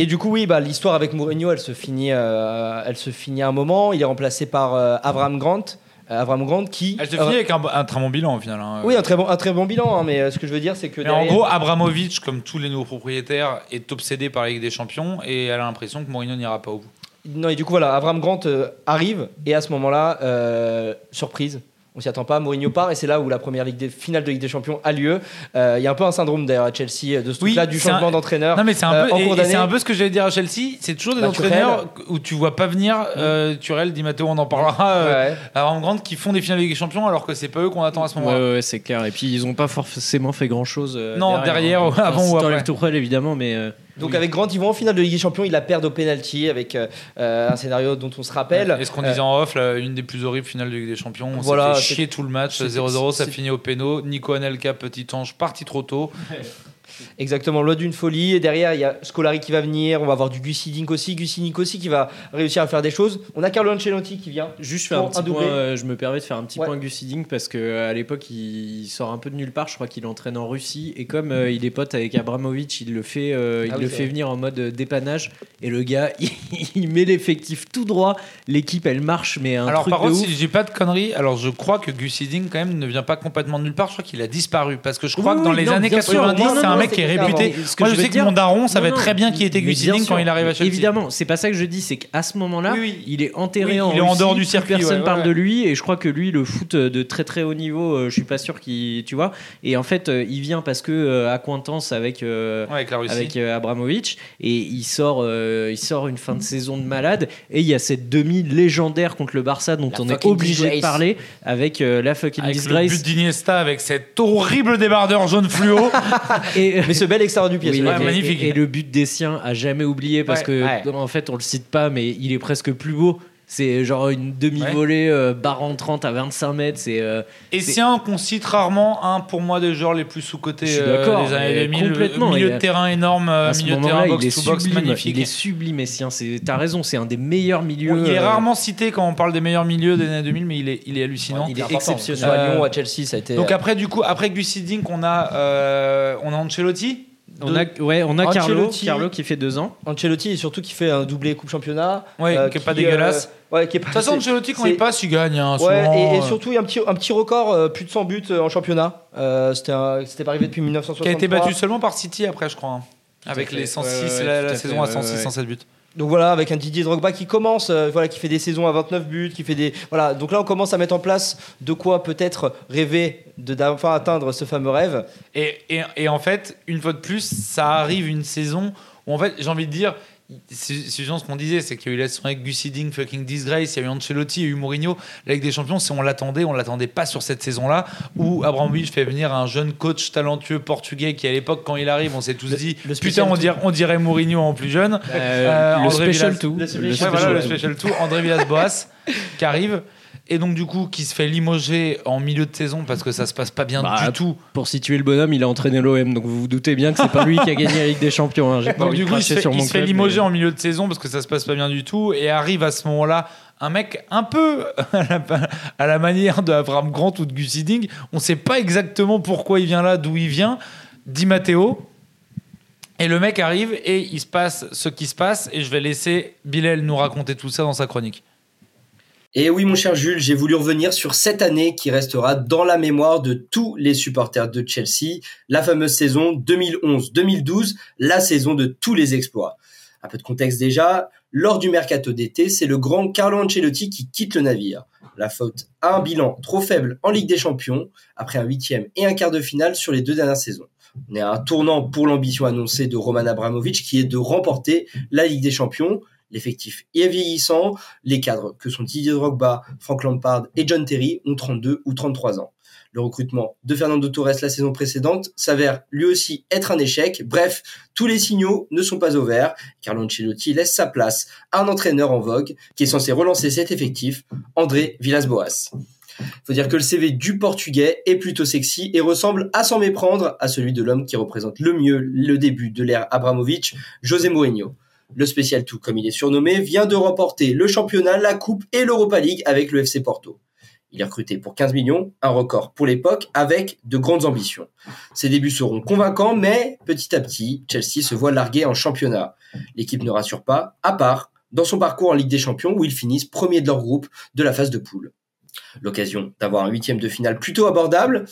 Et du coup, oui, bah, l'histoire avec Mourinho, elle se finit, euh, elle se finit à un moment. Il est remplacé par euh, Avram Grant. Euh, Avram Grant qui. Elle se euh, finit avec un, un très bon bilan au final. hein. oui, un très bon, un très bon bilan, hein, mais ce que je veux dire, c'est que. Mais en gros, Abramovich, comme tous les nouveaux propriétaires, est obsédé par la Ligue des Champions et elle a l'impression que Mourinho n'ira pas au bout. Non, et du coup, voilà, Avram Grant arrive, et à ce moment-là, surprise. On s'y attend pas, Mourinho part et c'est là où la première ligue des, finale de Ligue des Champions a lieu. Euh, Il y a un peu un syndrome d'ailleurs à Chelsea de ce Oui, truc-là du un- changement d'entraîneur. Non mais c'est un Euh, peu, c'est un peu ce que j'allais dire à Chelsea. C'est toujours des Bah, entraîneurs où tu vois pas venir. Euh, Turel, Di Matteo, on en parlera. Euh, Ouais. Abraham Grant qui font des finales de Ligue des Champions alors que c'est pas eux qu'on attend à ce moment-là. ouais, ouais, c'est clair. Et puis ils ont pas forcément fait grand chose. Non, derrière, hein. *laughs* avant ou après. Tourelle, évidemment, mais. Euh, Donc avec Grant, ils vont en finale de Ligue des Champions, ils la perdent au penalty avec euh, euh, un scénario dont on se rappelle. Et ce qu'on Euh, disait en off, là, une des plus horribles finales de Ligue des Champions. On Voilà, s'est fait chier tout le match. c'est- 0-0, ça finit au péno. Nico Anelka, petit ange, parti trop tôt. Exactement, loi d'une folie. Et derrière, il y a Scolari qui va venir. On va avoir du Gus Hiddink aussi. Gus Hiddink aussi qui va réussir à faire des choses. On a Carlo Ancelotti qui vient. Juste faire un petit un point, euh, je me permets de faire un petit Ouais. point Gus Hiddink parce que euh, à l'époque il sort un peu de nulle part. Je crois qu'il entraîne en Russie et comme euh, il est pote avec Abramovich, il le fait, euh, il Ah oui, le c'est fait vrai. venir en mode dépannage et le gars il, *laughs* il met l'effectif tout droit. L'équipe elle marche mais un alors truc par de contre, ouf. si je dis pas de conneries, alors je crois que Gus Hiddink quand même ne vient pas complètement de nulle part. Je crois qu'il a disparu parce que je crois Oui, que dans oui, les non, années bien sûr. 90, Non, non, c'est un non, mec qui est réputé. Ce que Moi, je sais que mon daron savait très bien qui était sûr. quand il arrive à Chelsea. Évidemment, c'est pas ça que je dis, c'est qu'à ce moment-là, Oui, oui. il est enterré Oui, en il est en dehors du circuit, Personne ouais, parle de lui et je crois que lui, le foot de très très haut niveau, euh, je suis pas sûr qu'il, tu vois. Et en fait, euh, il vient parce que euh, accointance avec. euh, avec la Russie. avec euh, Abramovich et il sort euh, il sort une fin de saison de malade et il y a cette demi légendaire contre le Barça dont La on est obligé de parler avec euh, la fucking Avec le disgrace but d'Iniesta avec cet horrible débardeur jaune fluo. *laughs* et *laughs* Mais ce bel extérieur du pied. Oui, ouais, magnifique. Et, et le but des siens à jamais oublié parce que en fait on le cite pas mais il est presque plus beau. C'est genre une demi-volée euh, barre en 30 à 25 mètres. C'est euh, Et C'est- un qu'on cite rarement, un pour moi des joueurs les plus sous-cotés Je suis euh, d'accord, des années mais 2000. complètement, Milieu il de terrain énorme, euh, à ce milieu de terrain il est box magnifique. Il est sublime, Essien. C'est- T'as raison, c'est un des meilleurs milieux. il est euh, rarement cité quand on parle des meilleurs milieux des années 2000, mais il est, il est hallucinant. il est important, exceptionnel. à Lyon ou à Chelsea, ça a été. Donc après, du coup, après Gus Hiddink, on a, euh, on a Ancelotti. On a, ouais, on a Carlo. Carlo qui fait deux ans. Ancelotti et surtout qui fait un doublé Coupe Championnat. Ouais, euh, qui est pas dégueulasse. euh, ouais, qui est pas. De toute façon, Ancelotti, quand il passe, il gagne. hein, Ouais, souvent, et, et euh, surtout il y a un petit, un petit record, euh, plus de 100 buts euh, en championnat. Euh, C'était pas arrivé depuis 1963. qui a été battu seulement par City après, je crois. hein. Avec fait. les 106, Ouais, ouais, la, saison fait, à ouais, 106, ouais. 107 buts. Donc voilà, avec un Didier Drogba qui commence, euh, voilà, qui fait des saisons à 29 buts, qui fait des voilà. Donc là, on commence à mettre en place de quoi peut-être rêver de d'enfin atteindre ce fameux rêve. Et, et, et en fait, une fois de plus, ça arrive une saison où, en fait, j'ai envie de dire, c'est genre ce qu'on disait, c'est qu'il y a eu la saison avec Gus Hiddink, fucking disgrace, il y a eu Ancelotti, il y a eu Mourinho. La Ligue des Champions, si on l'attendait, on l'attendait pas sur cette saison-là, où Abramovich fait venir un jeune coach talentueux portugais qui, à l'époque, quand il arrive, on s'est tous dit, le putain, on dirait, on dirait Mourinho en plus jeune. Euh, le André special Villas- tout. le Le special Ouais, voilà, le special. special tour, André Villas-Boas qui arrive et donc du coup qui se fait limoger en milieu de saison parce que ça se passe pas bien Bah, du tout. Pour situer le bonhomme, il a entraîné l'OM, donc vous vous doutez bien que c'est pas lui qui a *laughs* gagné la Ligue des Champions. hein. J'ai pas Donc envie du de coup il se fait, sur il mon se fait club, limoger mais- en milieu de saison parce que ça se passe pas bien du tout et arrive à ce moment-là un mec un peu *laughs* à la, à la manière de Abraham Grant ou de Gus Hiddink. On sait pas exactement pourquoi il vient là, d'où il vient. Di Matteo. Et le mec arrive et il se passe ce qui se passe et je vais laisser Bilal nous raconter tout ça dans sa chronique. Et oui, mon cher Jules, j'ai voulu revenir sur cette année qui restera dans la mémoire de tous les supporters de Chelsea, la fameuse saison 2011-2012, la saison de tous les exploits. Un peu de contexte déjà, lors du mercato d'été, c'est le grand Carlo Ancelotti qui quitte le navire. La faute à un bilan trop faible en Ligue des Champions, après un huitième et un quart de finale sur les deux dernières saisons. On est à un tournant pour l'ambition annoncée de Roman Abramovich qui est de remporter la Ligue des Champions. L'effectif est vieillissant, les cadres que sont Didier Drogba, Frank Lampard et John Terry ont 32 ou 33 ans. Le recrutement de Fernando Torres la saison précédente s'avère lui aussi être un échec. Bref, tous les signaux ne sont pas au vert. Carlo Ancelotti laisse sa place à un entraîneur en vogue qui est censé relancer cet effectif, André Villas-Boas. Faut dire que le CV du Portugais est plutôt sexy et ressemble à s'en méprendre à celui de l'homme qui représente le mieux le début de l'ère Abramovich, José Mourinho. Le Special Tout, comme il est surnommé, vient de remporter le championnat, la coupe et l'Europa League avec le FC Porto. Il est recruté pour 15 millions, un record pour l'époque, avec de grandes ambitions. Ses débuts seront convaincants, mais petit à petit, Chelsea se voit larguer en championnat. L'équipe ne rassure pas, à part dans son parcours en Ligue des Champions où ils finissent premier de leur groupe de la phase de poule. L'occasion d'avoir un huitième de finale plutôt abordable,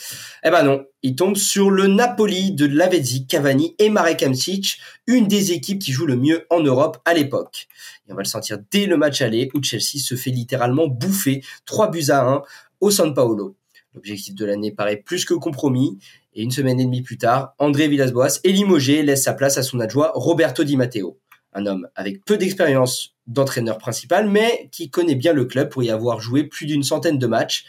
eh ben non, il tombe sur le Napoli de Lavezzi, Cavani et Marek Hamsik, une des équipes qui joue le mieux en Europe à l'époque. Et on va le sentir dès le match aller où Chelsea se fait littéralement bouffer 3 buts à 1 au San Paolo. L'objectif de l'année paraît plus que compromis et une semaine et demie plus tard, André Villas-Boas est limogé et laisse sa place à son adjoint Roberto Di Matteo. Un homme avec peu d'expérience d'entraîneur principal, mais qui connaît bien le club pour y avoir joué plus d'une centaine de matchs.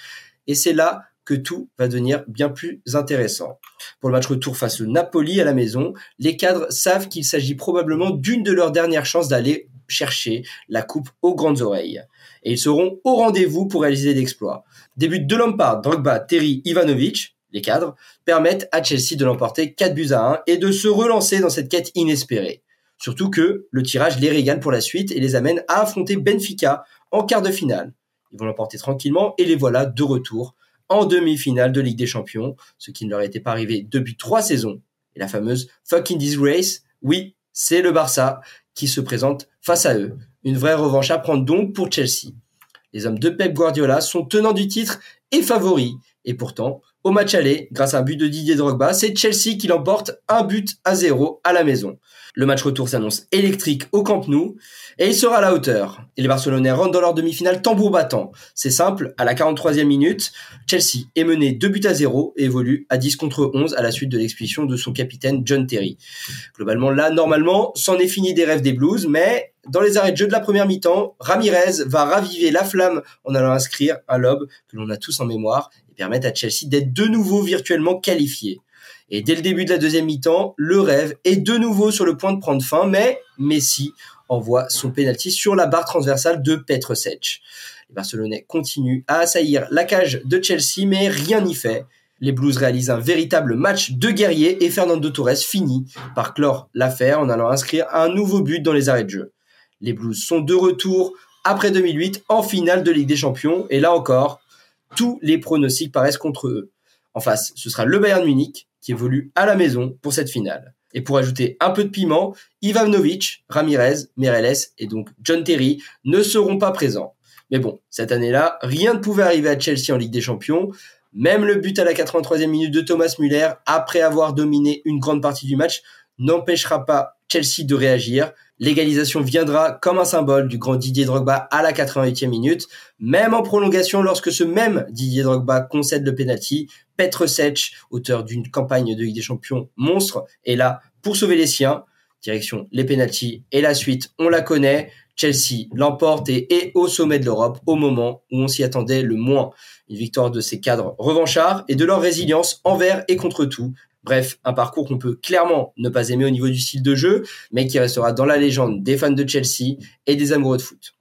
Et c'est là que tout va devenir bien plus intéressant. Pour le match retour face au Napoli à la maison, les cadres savent qu'il s'agit probablement d'une de leurs dernières chances d'aller chercher la coupe aux grandes oreilles. Et ils seront au rendez-vous pour réaliser l'exploit. Début de Lampard, Drogba, Terry, Ivanovic, les cadres, permettent à Chelsea de l'emporter 4 buts à 1 et de se relancer dans cette quête inespérée. Surtout que le tirage les régale pour la suite et les amène à affronter Benfica en quart de finale. Ils vont l'emporter tranquillement et les voilà de retour en demi-finale de Ligue des Champions, ce qui ne leur était pas arrivé depuis trois saisons. Et la fameuse fucking disgrace, oui, c'est le Barça qui se présente face à eux. Une vraie revanche à prendre donc pour Chelsea. Les hommes de Pep Guardiola sont tenants du titre et favoris. Et pourtant, au match aller, grâce à un but de Didier Drogba, c'est Chelsea qui l'emporte un but à zéro à la maison. Le match retour s'annonce électrique au Camp Nou et il sera à la hauteur. Et les Barcelonais rentrent dans leur demi-finale tambour battant. C'est simple, à la 43e minute, Chelsea est mené 2 buts à 0 et évolue à 10 contre 11 à la suite de l'expulsion de son capitaine John Terry. Globalement, là, normalement, c'en est fini des rêves des Blues, mais dans les arrêts de jeu de la première mi-temps, Ramirez va raviver la flamme en allant inscrire un lob que l'on a tous en mémoire et permettre à Chelsea d'être de nouveau virtuellement qualifié. Et dès le début de la deuxième mi-temps, le rêve est de nouveau sur le point de prendre fin, mais Messi envoie son penalty sur la barre transversale de Petr Sech. Les Barcelonais continuent à assaillir la cage de Chelsea, mais rien n'y fait. Les Blues réalisent un véritable match de guerrier et Fernando Torres finit par clore l'affaire en allant inscrire un nouveau but dans les arrêts de jeu. Les Blues sont de retour après 2008 en finale de Ligue des Champions et là encore, tous les pronostics paraissent contre eux. En face, ce sera le Bayern Munich qui évolue à la maison pour cette finale. Et pour ajouter un peu de piment, Ivanovic, Ramirez, Mereles et donc John Terry ne seront pas présents. Mais bon, cette année-là, rien ne pouvait arriver à Chelsea en Ligue des Champions. Même le but à la 83e minute de Thomas Müller, après avoir dominé une grande partie du match, n'empêchera pas Chelsea de réagir. L'égalisation viendra comme un symbole du grand Didier Drogba à la 88e minute. Même en prolongation, lorsque ce même Didier Drogba concède le penalty, Petr Sech, auteur d'une campagne de Ligue des Champions monstre, est là pour sauver les siens. Direction les penalties et la suite, on la connaît. Chelsea l'emporte et est au sommet de l'Europe au moment où on s'y attendait le moins. Une victoire de ses cadres revanchards et de leur résilience envers et contre tout. Bref, un parcours qu'on peut clairement ne pas aimer au niveau du style de jeu, mais qui restera dans la légende des fans de Chelsea et des amoureux de foot.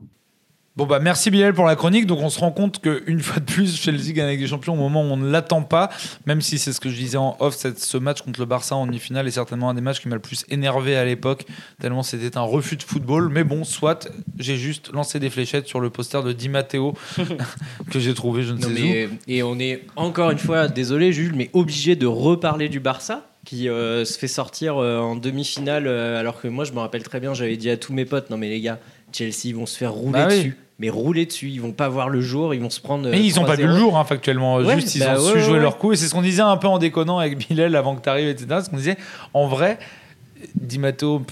Bon bah merci Bilal pour la chronique. Donc on se rend compte qu'une fois de plus, Chelsea gagne avec des champions au moment où on ne l'attend pas. Même si c'est ce que je disais en off, ce match contre le Barça en demi-finale est certainement un des matchs qui m'a le plus énervé à l'époque, tellement c'était un refus de football. Mais bon, soit j'ai juste lancé des fléchettes sur le poster de Di Matteo *laughs* que j'ai trouvé, je ne sais mais, où. Et on est encore une fois, désolé Jules, mais obligé de reparler du Barça qui euh, se fait sortir euh, en demi-finale euh, alors que moi je me rappelle très bien j'avais dit à tous mes potes non mais les gars Chelsea vont se faire rouler bah dessus mais rouler dessus. Ils vont pas voir le jour, ils vont se prendre. Mais ils n'ont pas vu le jour, hein, factuellement. Juste, ils bah ont su jouer leur coup. Et c'est ce qu'on disait un peu en déconnant avec Bilal avant que tu arrives, etc. Ce qu'on disait, en vrai, Di Matteo,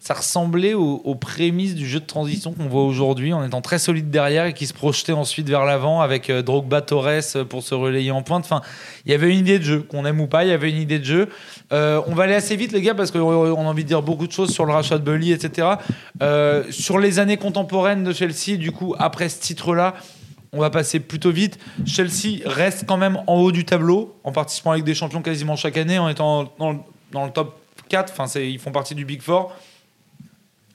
ça ressemblait aux, prémices du jeu de transition qu'on voit aujourd'hui, en étant très solide derrière et qui se projetait ensuite vers l'avant avec euh, Drogba Torres euh, pour se relayer en pointe. Enfin, il y avait une idée de jeu, qu'on aime ou pas, il y avait une idée de jeu. Euh, on va aller assez vite, les gars, parce qu'on a envie de dire beaucoup de choses sur le rachat de Bully, etc. sur les années contemporaines de Chelsea, du coup, après ce titre-là, on va passer plutôt vite. Chelsea reste quand même en haut du tableau, en participant avec des champions quasiment chaque année, en étant dans le top 4, enfin, ils font partie du Big Four.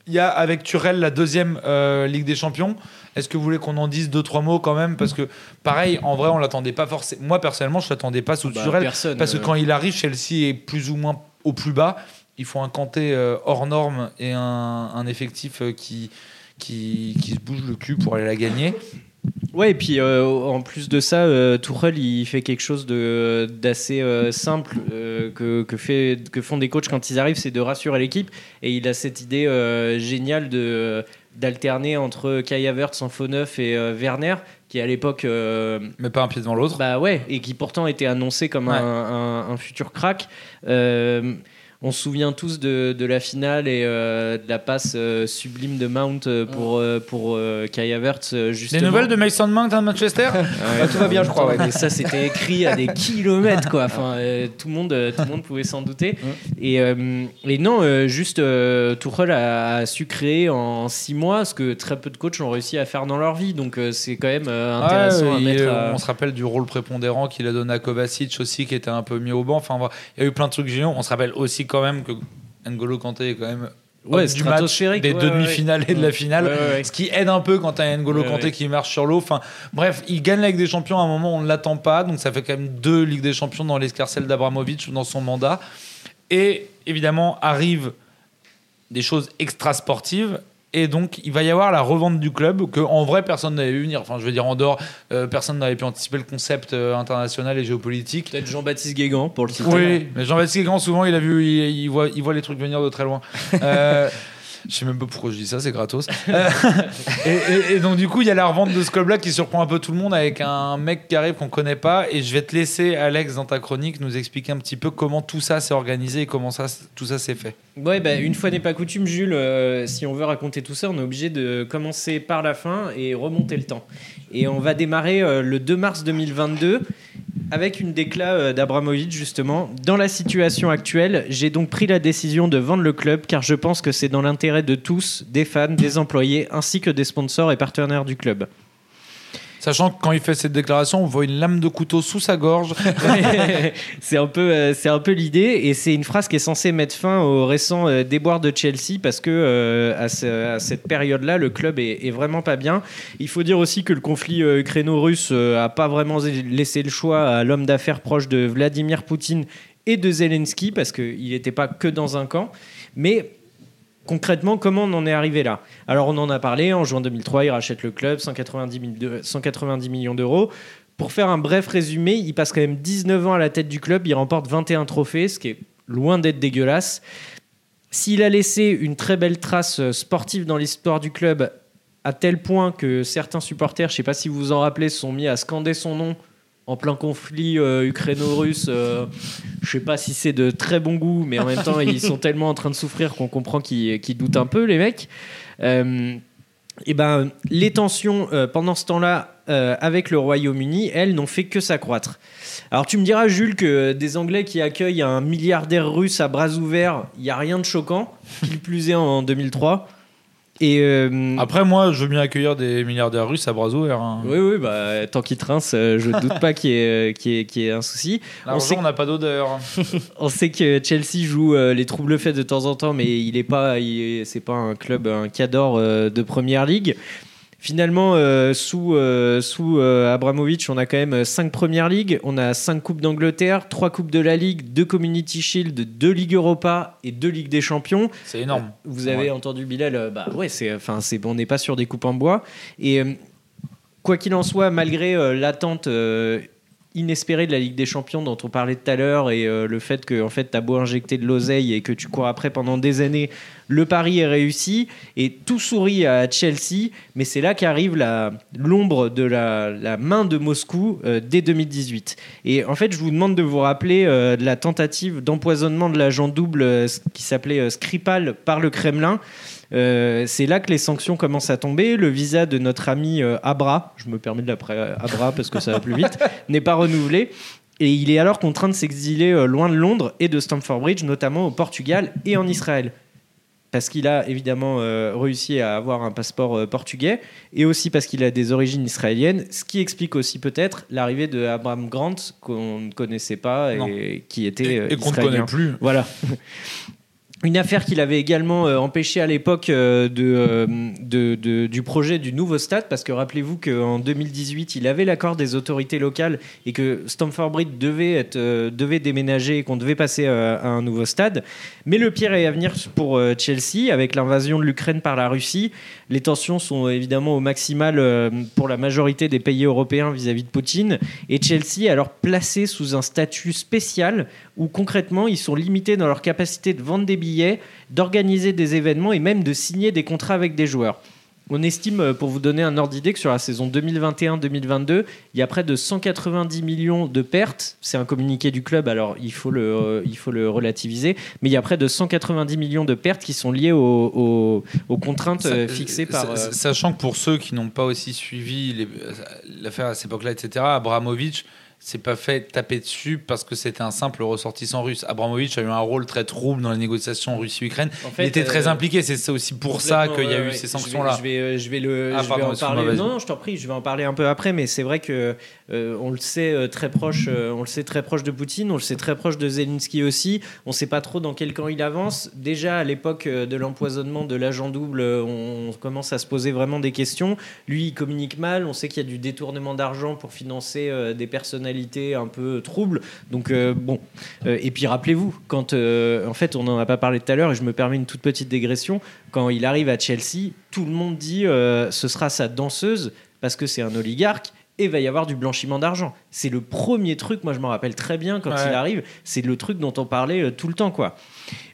Il y a avec Turel la deuxième euh, Ligue des Champions. Est-ce que vous voulez qu'on en dise deux trois mots quand même? Parce que pareil, en vrai, on l'attendait pas forcément. Moi personnellement, je l'attendais pas sous bah, Turel parce que euh. quand il arrive, Chelsea est plus ou moins au plus bas. Il faut un Kanté euh, hors norme et un, effectif qui, qui, qui se bouge le cul pour aller la gagner. Ouais, et puis euh, en plus de ça, euh, Tourelle il fait quelque chose d'assez euh, simple que, que, fait, que font des coachs quand ils arrivent, c'est de rassurer l'équipe. Et il a cette idée géniale de d'alterner entre Kai Havertz en faux neuf et Werner, qui à l'époque. Mais pas un pied devant l'autre. Bah ouais, et qui pourtant était annoncé comme un, un, un, futur crack. On se souvient tous de, de la finale et euh, de la passe euh, sublime de Mount euh, pour, pour Kai Havertz. Justement. Des nouvelles de Mason Mount à Manchester *laughs* ah, Tout va bien, je crois. Mais ça, c'était écrit à des kilomètres. Quoi. Enfin, tout, le monde, tout le monde pouvait s'en douter. Et, et, non, juste Tuchel a, su créer en six mois ce que très peu de coachs ont réussi à faire dans leur vie. Donc c'est quand même intéressant à mettre. On se rappelle du rôle prépondérant qu'il a donné à Kovacic aussi, qui était un peu mis au banc. Enfin, il y a eu plein de trucs géniaux. On se rappelle aussi quand même que N'Golo Kanté est quand même ouais, du match, des demi-finales et de la finale, ce qui aide un peu quand tu as N'Golo Kanté qui marche sur l'eau. Enfin, bref, il gagne la Ligue des Champions à un moment où on ne l'attend pas, donc ça fait quand même deux Ligues des Champions dans l'escarcelle d'Abramovic dans son mandat. Et évidemment, arrivent des choses extra sportives et donc, il va y avoir la revente du club que, en vrai, personne n'avait vu venir. Enfin, je veux dire, en dehors, euh, personne n'avait pu anticiper le concept euh, international et géopolitique. Peut-être Jean-Baptiste Guégan, pour le citer. Oui, mais Jean-Baptiste Guégan, souvent, il a vu, il, voit, il voit les trucs venir de très loin. *laughs* Euh, je sais même pas pourquoi je dis ça, c'est gratos. Euh, *laughs* et, donc, du coup, il y a la revente de ce club-là qui surprend un peu tout le monde avec un mec qui arrive qu'on connaît pas. Et je vais te laisser, Alex, dans ta chronique, nous expliquer un petit peu comment tout ça s'est organisé et comment ça, tout ça s'est fait. Ouais, bah, une fois n'est pas coutume, Jules, euh, si on veut raconter tout ça, on est obligé de commencer par la fin et remonter le temps. Et on va démarrer euh, le 2 mars 2022 avec une décla euh, d'Abramovic justement. Dans la situation actuelle, j'ai donc pris la décision de vendre le club car je pense que c'est dans l'intérêt de tous, des fans, des employés ainsi que des sponsors et partenaires du club. Sachant que quand il fait cette déclaration, on voit une lame de couteau sous sa gorge. *laughs* c'est un peu, euh, c'est un peu l'idée, et c'est une phrase qui est censée mettre fin au récent euh, déboire de Chelsea parce que euh, à, cette période-là, le club est, vraiment pas bien. Il faut dire aussi que le conflit ukraino-russe a pas vraiment laissé le choix à l'homme d'affaires proche de Vladimir Poutine et de Zelensky parce qu'il n'était pas que dans un camp, mais concrètement, comment on en est arrivé là? Alors, on en a parlé. En juin 2003, il rachète le club, 190, millions d'euros. Pour faire un bref résumé, il passe quand même 19 ans à la tête du club. Il remporte 21 trophées, ce qui est loin d'être dégueulasse. S'il a laissé une très belle trace euh, sportive dans l'histoire du club, à tel point que certains supporters, je ne sais pas si vous vous en rappelez, sont mis à scander son nom en plein conflit euh, ukraino-russe. euh, je sais pas si c'est de très bon goût, mais en même temps, ils sont tellement en train de souffrir qu'on comprend qu'ils doutent un peu, les mecs. Euh, et ben, les tensions euh, pendant ce temps-là avec le Royaume-Uni, elles n'ont fait que s'accroître. Alors tu me diras, Jules, que des Anglais qui accueillent un milliardaire russe à bras ouverts, il n'y a rien de choquant, qu'il plus est en 2003. Et euh, Après, moi, je veux bien accueillir des milliardaires russes à bras ouverts. hein. oui, oui, bah, tant qu'il trince, euh, je ne *laughs* doute pas qu'il y, ait, euh, qu'il y ait- qu'il y ait un souci. L'argent, sait- on n'a pas d'odeur. *laughs* On sait que Chelsea joue euh, les troubles faits de temps en temps, mais il est pas, il est- c'est pas un club, un cador euh, de première ligue. Finalement, euh, sous, euh, sous euh, Abramovich, on a quand même 5 premières ligues, on a 5 coupes d'Angleterre, 3 coupes de la Ligue, 2 Community Shield, 2 Ligue Europa et 2 Ligues des Champions. C'est énorme. Vous avez Ouais. entendu Bilal, euh, bah ouais, c'est, enfin, c'est, on n'est pas sur des coupes en bois. Et euh, quoi qu'il en soit, malgré euh, l'attente euh, inespérée de la Ligue des Champions dont on parlait tout à l'heure et euh, le fait que en fait, tu as beau injecter de l'oseille et que tu cours après pendant des années, le pari est réussi et tout sourit à Chelsea. Mais c'est là qu'arrive l'ombre de la, la main de Moscou euh, dès 2018. Et en fait, je vous demande de vous rappeler euh, de la tentative d'empoisonnement de l'agent double euh, qui s'appelait Skripal par le Kremlin. Euh, c'est là que les sanctions commencent à tomber. Le visa de notre ami euh, Abra, je me permets de l'appeler Abra parce que ça va plus vite, *laughs* n'est pas renouvelé. Et il est alors contraint de s'exiler euh, loin de Londres et de Stamford Bridge, notamment au Portugal et en Israël. Parce qu'il a évidemment euh, réussi à avoir un passeport euh, portugais et aussi parce qu'il a des origines israéliennes, ce qui explique aussi peut-être l'arrivée de Abraham Grant qu'on ne connaissait pas Non. et qui était Et, euh, et qu'on ne connaît plus. Voilà. *laughs* Une affaire qu'il avait également euh, empêché à l'époque euh, euh, du projet du nouveau stade, parce que rappelez-vous qu'en 2018, il avait l'accord des autorités locales et que Stamford Bridge devait, être, devait déménager et qu'on devait passer à un nouveau stade. Mais le pire est à venir pour Chelsea, avec l'invasion de l'Ukraine par la Russie. Les tensions sont évidemment au maximal euh, pour la majorité des pays européens vis-à-vis de Poutine. Et Chelsea est alors placé sous un statut spécial où concrètement ils sont limités dans leur capacité de vendre des billets, d'organiser des événements et même de signer des contrats avec des joueurs. On estime, euh, pour vous donner un ordre d'idée, que sur la saison 2021-2022, il y a près de 190 millions de pertes. C'est un communiqué du club, alors il faut le, euh, il faut le relativiser, mais il y a près de 190 millions de pertes qui sont liées aux, aux- aux contraintes euh, fixées par... euh, Sachant que pour ceux qui n'ont pas aussi suivi l'affaire à cette époque-là, etc., Abramovich s'est pas fait taper dessus parce que c'était un simple ressortissant russe. Abramovich a eu un rôle très trouble dans les négociations Russie-Ukraine. en fait, Il était très euh, impliqué, c'est aussi pour ça qu'il y a eu ouais. ces sanctions-là. Je vais, je vais, le, Ah, je vais pardon, en parler. Non, non, je t'en prie, je vais en parler un peu après, mais c'est vrai que euh, on le sait euh, très proche, euh, on le sait très proche de Poutine, on le sait très proche de Zelensky aussi. On sait pas trop dans quel camp il avance. Déjà à l'époque de l'empoisonnement de l'agent double, on commence à se poser vraiment des questions. Lui, il communique mal. On sait qu'il y a du détournement d'argent pour financer des personnalités un peu troubles. Donc euh, bon. Euh, et puis rappelez-vous, quand euh, en fait on n'en a pas parlé tout à l'heure, et je me permets une toute petite dégression. Quand il arrive à Chelsea, tout le monde dit ce sera sa danseuse parce que c'est un oligarque. Et va y avoir du blanchiment d'argent. C'est le premier truc, moi je m'en rappelle très bien quand Ouais. il arrive, c'est le truc dont on parlait tout le temps. quoi.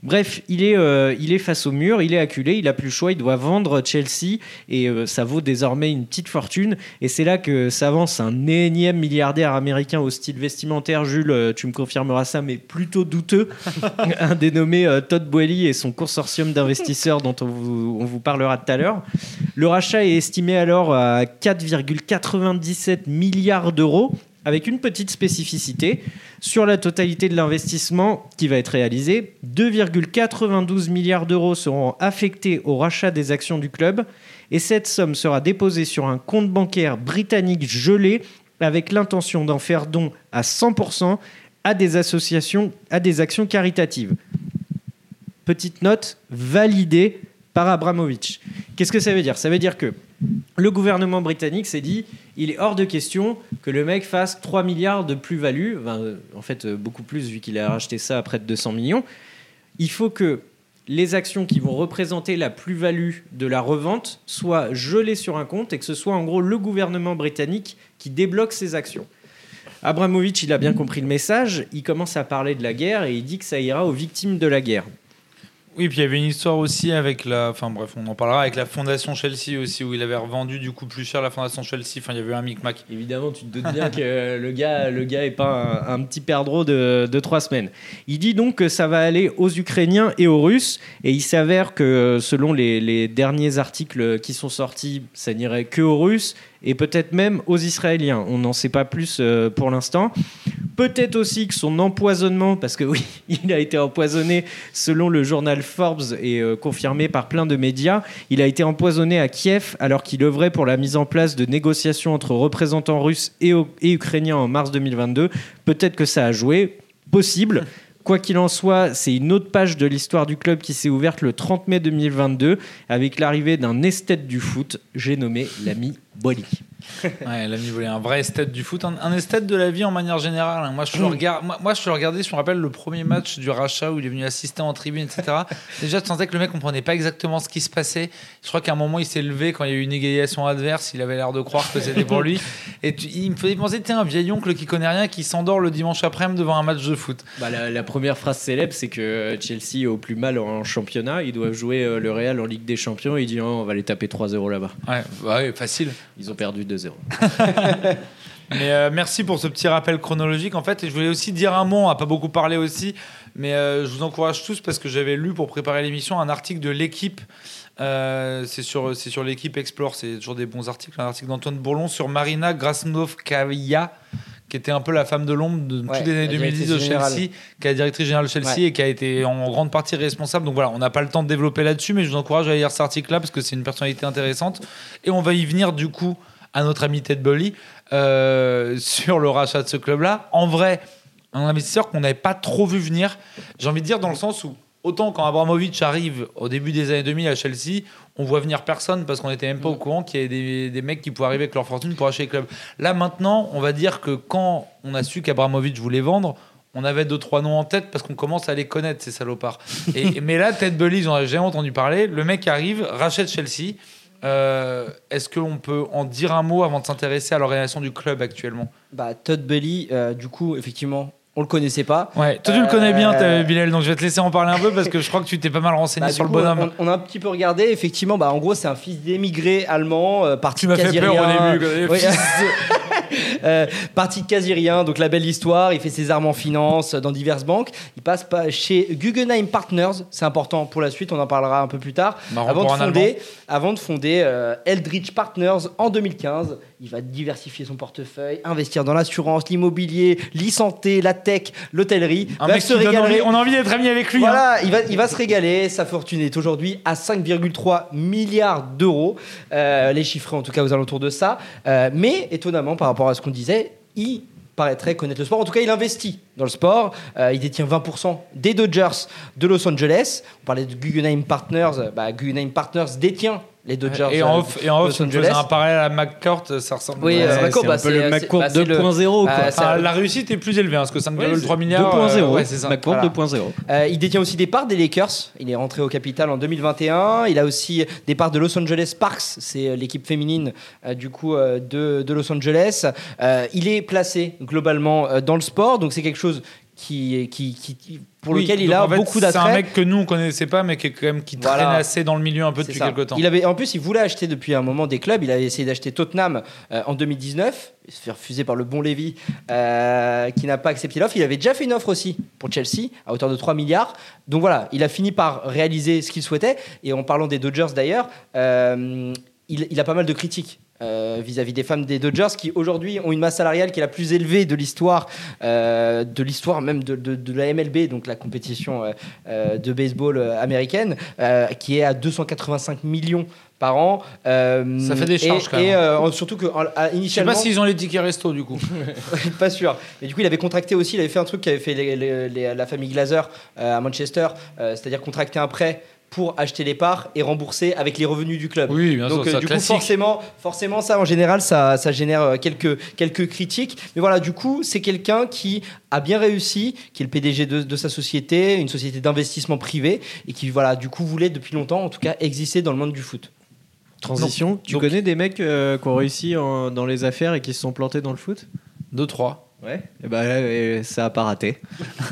Bref, il est, euh, il est face au mur, il est acculé, il a plus le choix, il doit vendre Chelsea et euh, ça vaut désormais une petite fortune. Et c'est là que s'avance un énième milliardaire américain au style vestimentaire, Jules, euh, tu me confirmeras ça, mais plutôt douteux, *laughs* un dénommé euh, Todd Boehly et son consortium d'investisseurs dont on vous, on vous parlera tout à l'heure. Le rachat est estimé alors à 4,97 milliards d'euros avec une petite spécificité. Sur la totalité de l'investissement qui va être réalisé, 2,92 milliards d'euros seront affectés au rachat des actions du club et cette somme sera déposée sur un compte bancaire britannique gelé avec l'intention d'en faire don à 100% à des associations, à des actions caritatives. Petite note, validée par Abramovich. Qu'est-ce que ça veut dire? Ça veut dire que le gouvernement britannique s'est dit il est hors de question que le mec fasse 3 milliards de plus-value, euh, en fait euh, beaucoup plus vu qu'il a racheté ça à près de 200 millions. Il faut que les actions qui vont représenter la plus-value de la revente soient gelées sur un compte et que ce soit en gros le gouvernement britannique qui débloque ces actions. Abramovich, il a bien compris le message, il commence à parler de la guerre et il dit que ça ira aux victimes de la guerre. Oui, puis il y avait une histoire aussi avec la. Enfin bref, on en parlera avec la fondation Chelsea aussi, où il avait revendu du coup plus cher la fondation Chelsea. Enfin, il y avait un micmac. Évidemment, tu te doutes bien que *laughs* le gars, le gars est pas un, petit perdreau de, de trois semaines. Il dit donc que ça va aller aux Ukrainiens et aux Russes, et il s'avère que selon les, les derniers articles qui sont sortis, ça n'irait que aux Russes et peut-être même aux Israéliens. On n'en sait pas plus euh, pour l'instant. Peut-être aussi que son empoisonnement, parce que oui, *laughs* il a été empoisonné selon le journal Forbes et euh, confirmé par plein de médias, il a été empoisonné à Kiev alors qu'il œuvrait pour la mise en place de négociations entre représentants russes et, et ukrainiens en mars 2022. Peut-être que ça a joué, possible. Quoi qu'il en soit, c'est une autre page de l'histoire du club qui s'est ouverte le 30 mai 2022 avec l'arrivée d'un esthète du foot, j'ai nommé l'ami Bolly. *laughs* Ouais, l'ami volé, un vrai esthète du foot, un, un esthète de la vie en manière générale. hein. Moi, je le regarde, moi, moi, je le regardais, je me rappelle le premier match du rachat où il est venu assister en tribune, etc. *laughs* Déjà, tu sentais que le mec comprenait pas exactement ce qui se passait. Je crois qu'à un moment, il s'est levé quand il y a eu une égalisation adverse. Il avait l'air de croire que c'était pour *laughs* lui. Et tu- il me faisait penser, tu un vieil oncle qui connaît rien, qui s'endort le dimanche après-midi devant un match de foot. Bah, la, la première phrase célèbre, c'est que Chelsea est au plus mal en championnat. Ils doivent jouer euh, le Real en Ligue des Champions. Il dit oh, on va les taper 3-0 là-bas. Ouais, bah ouais, facile. Ils ont perdu 2-0. *laughs* Mais euh, merci pour ce petit rappel chronologique en fait. Je voulais aussi dire un mot, on n'a pas beaucoup parlé aussi, mais euh, je vous encourage tous parce que j'avais lu pour préparer l'émission un article de l'équipe. euh, c'est sur, sur l'équipe Explore, c'est toujours des bons articles. Un article d'Antoine Bourlon sur Marina Grasnovskaya, qui était un peu la femme de l'ombre de Ouais, toutes les années la 2010 de. Chelsea, qui est la directrice générale de Chelsea Ouais. et qui a été en grande partie responsable. Donc voilà, on n'a pas le temps de développer là-dessus, mais je vous encourage à lire cet article-là parce que c'est une personnalité intéressante. Et on va y venir du coup à notre ami Ted Bully euh, *laughs* sur le rachat de ce club-là. En vrai, un investisseur qu'on n'avait pas trop vu venir, j'ai envie de dire dans le sens où, autant quand Abramovich arrive au début des années 2000 à Chelsea, on voit venir personne parce qu'on n'était même pas au courant qu'il y avait des, des mecs qui pouvaient arriver avec leur fortune pour acheter le club. Là maintenant, on va dire que quand on a su qu'Abramovich voulait vendre, on avait deux trois noms en tête parce qu'on commence à les connaître ces salopards. Et, *laughs* mais là, Ted Bully, j'en ai jamais entendu parler. Le mec arrive, rachète Chelsea. Euh, Est-ce qu'on peut en dire un mot avant de s'intéresser à l'organisation du club actuellement? Bah, Todd Belly, euh, du coup, effectivement, on le connaissait pas. Ouais, toi tu le Euh, connais bien, t'as- Bilal, donc je vais te laisser en parler un peu parce que je crois que tu t'es pas mal renseigné Bah, sur le bonhomme. On, on a un petit peu regardé, effectivement, bah, en gros, c'est un fils d'émigré allemand, euh, parti Tu m'as fait peur au casirien. début. Oui. de- *laughs* Euh, parti de casirien, donc la belle histoire. Il fait ses armes en finance dans diverses banques. Il passe pas chez Guggenheim Partners. C'est important pour la suite, on en parlera un peu plus tard. Avant, de fonder, avant de fonder euh, Eldridge Partners en 2015, il va diversifier son portefeuille, investir dans l'assurance, l'immobilier, l'e-santé, la tech, l'hôtellerie. Un Va mec se qui donne régaler. envie- on a envie d'être ami avec lui. hein. Voilà, il, va, il va se régaler. Sa fortune est aujourd'hui à 5,3 milliards d'euros. Euh, les chiffres, en tout cas, aux alentours de ça. Euh, mais étonnamment, par rapport à ce qu'on disait, il paraîtrait connaître le sport. En tout cas, il investit dans le sport. Euh, il détient 20% des Dodgers de Los Angeles. On parlait de Guggenheim Partners. Bah, Guggenheim Partners détient les Dodgers Et en euh, off, et en off Los si on faisait Angeles. un parallèle à McCourt, ça ressemble. Oui, Ouais, euh, c'est- bah, un peu le McCourt bah, c'est le- 2.0. quoi. Ah, Enfin, c'est- la réussite est plus élevée, hein, parce que 5,3 Ouais, milliards. 2.0. euh, ouais, c'est ça. McCourt Voilà. 2.0. Euh, il détient aussi des parts des Lakers. Il est rentré au capital en 2021. Il a aussi des parts de Los Angeles Sparks. C'est euh, l'équipe féminine euh, du coup euh, de, de Los Angeles. Euh, il est placé globalement euh, dans le sport, donc c'est quelque chose qui, qui, qui- qui- pour Oui, lequel il a en fait, beaucoup C'est un d'attrait. mec que nous on connaissait pas, mais qui est quand même qui Voilà. traîne assez dans le milieu un peu depuis quelques temps. Il avait, en plus, il voulait acheter depuis un moment des clubs. Il avait essayé d'acheter Tottenham euh, en 2019. Il se fait refuser par le bon Lévy, euh, qui n'a pas accepté l'offre. Il avait déjà fait une offre aussi pour Chelsea, à hauteur de 3 milliards. Donc voilà, il a fini par réaliser ce qu'il souhaitait. Et en parlant des Dodgers d'ailleurs, euh, il, il a pas mal de critiques. Euh, vis-à-vis des femmes des Dodgers qui aujourd'hui ont une masse salariale qui est la plus élevée de l'histoire euh, de l'histoire même de, de- de la MLB donc la compétition euh, de baseball américaine qui est à 285 millions par an Euh, Ça fait des charges, et, quand même. et, euh, surtout que Je sais pas s'ils ont les tickets resto du coup. *laughs* pas sûr. Mais du coup, il avait contracté aussi, il avait fait un truc qu'avait fait les- les- les- la famille Glazer euh, à Manchester, c'est-à-dire contracter un prêt pour acheter les parts et rembourser avec les revenus du club. Oui, bien Donc sûr, euh, ça, du classique. coup forcément, forcément ça en général ça, ça génère euh, quelques quelques critiques. Mais voilà, du coup c'est quelqu'un qui a bien réussi, qui est le PDG de, de sa société, une société d'investissement privé et qui voilà du coup voulait depuis longtemps en tout cas exister dans le monde du foot. Transition. tu donc- connais des mecs euh, qui ont réussi en- dans les affaires et qui se sont plantés dans le foot? 2-3. Ouais. Et ben ça a pas raté. *laughs*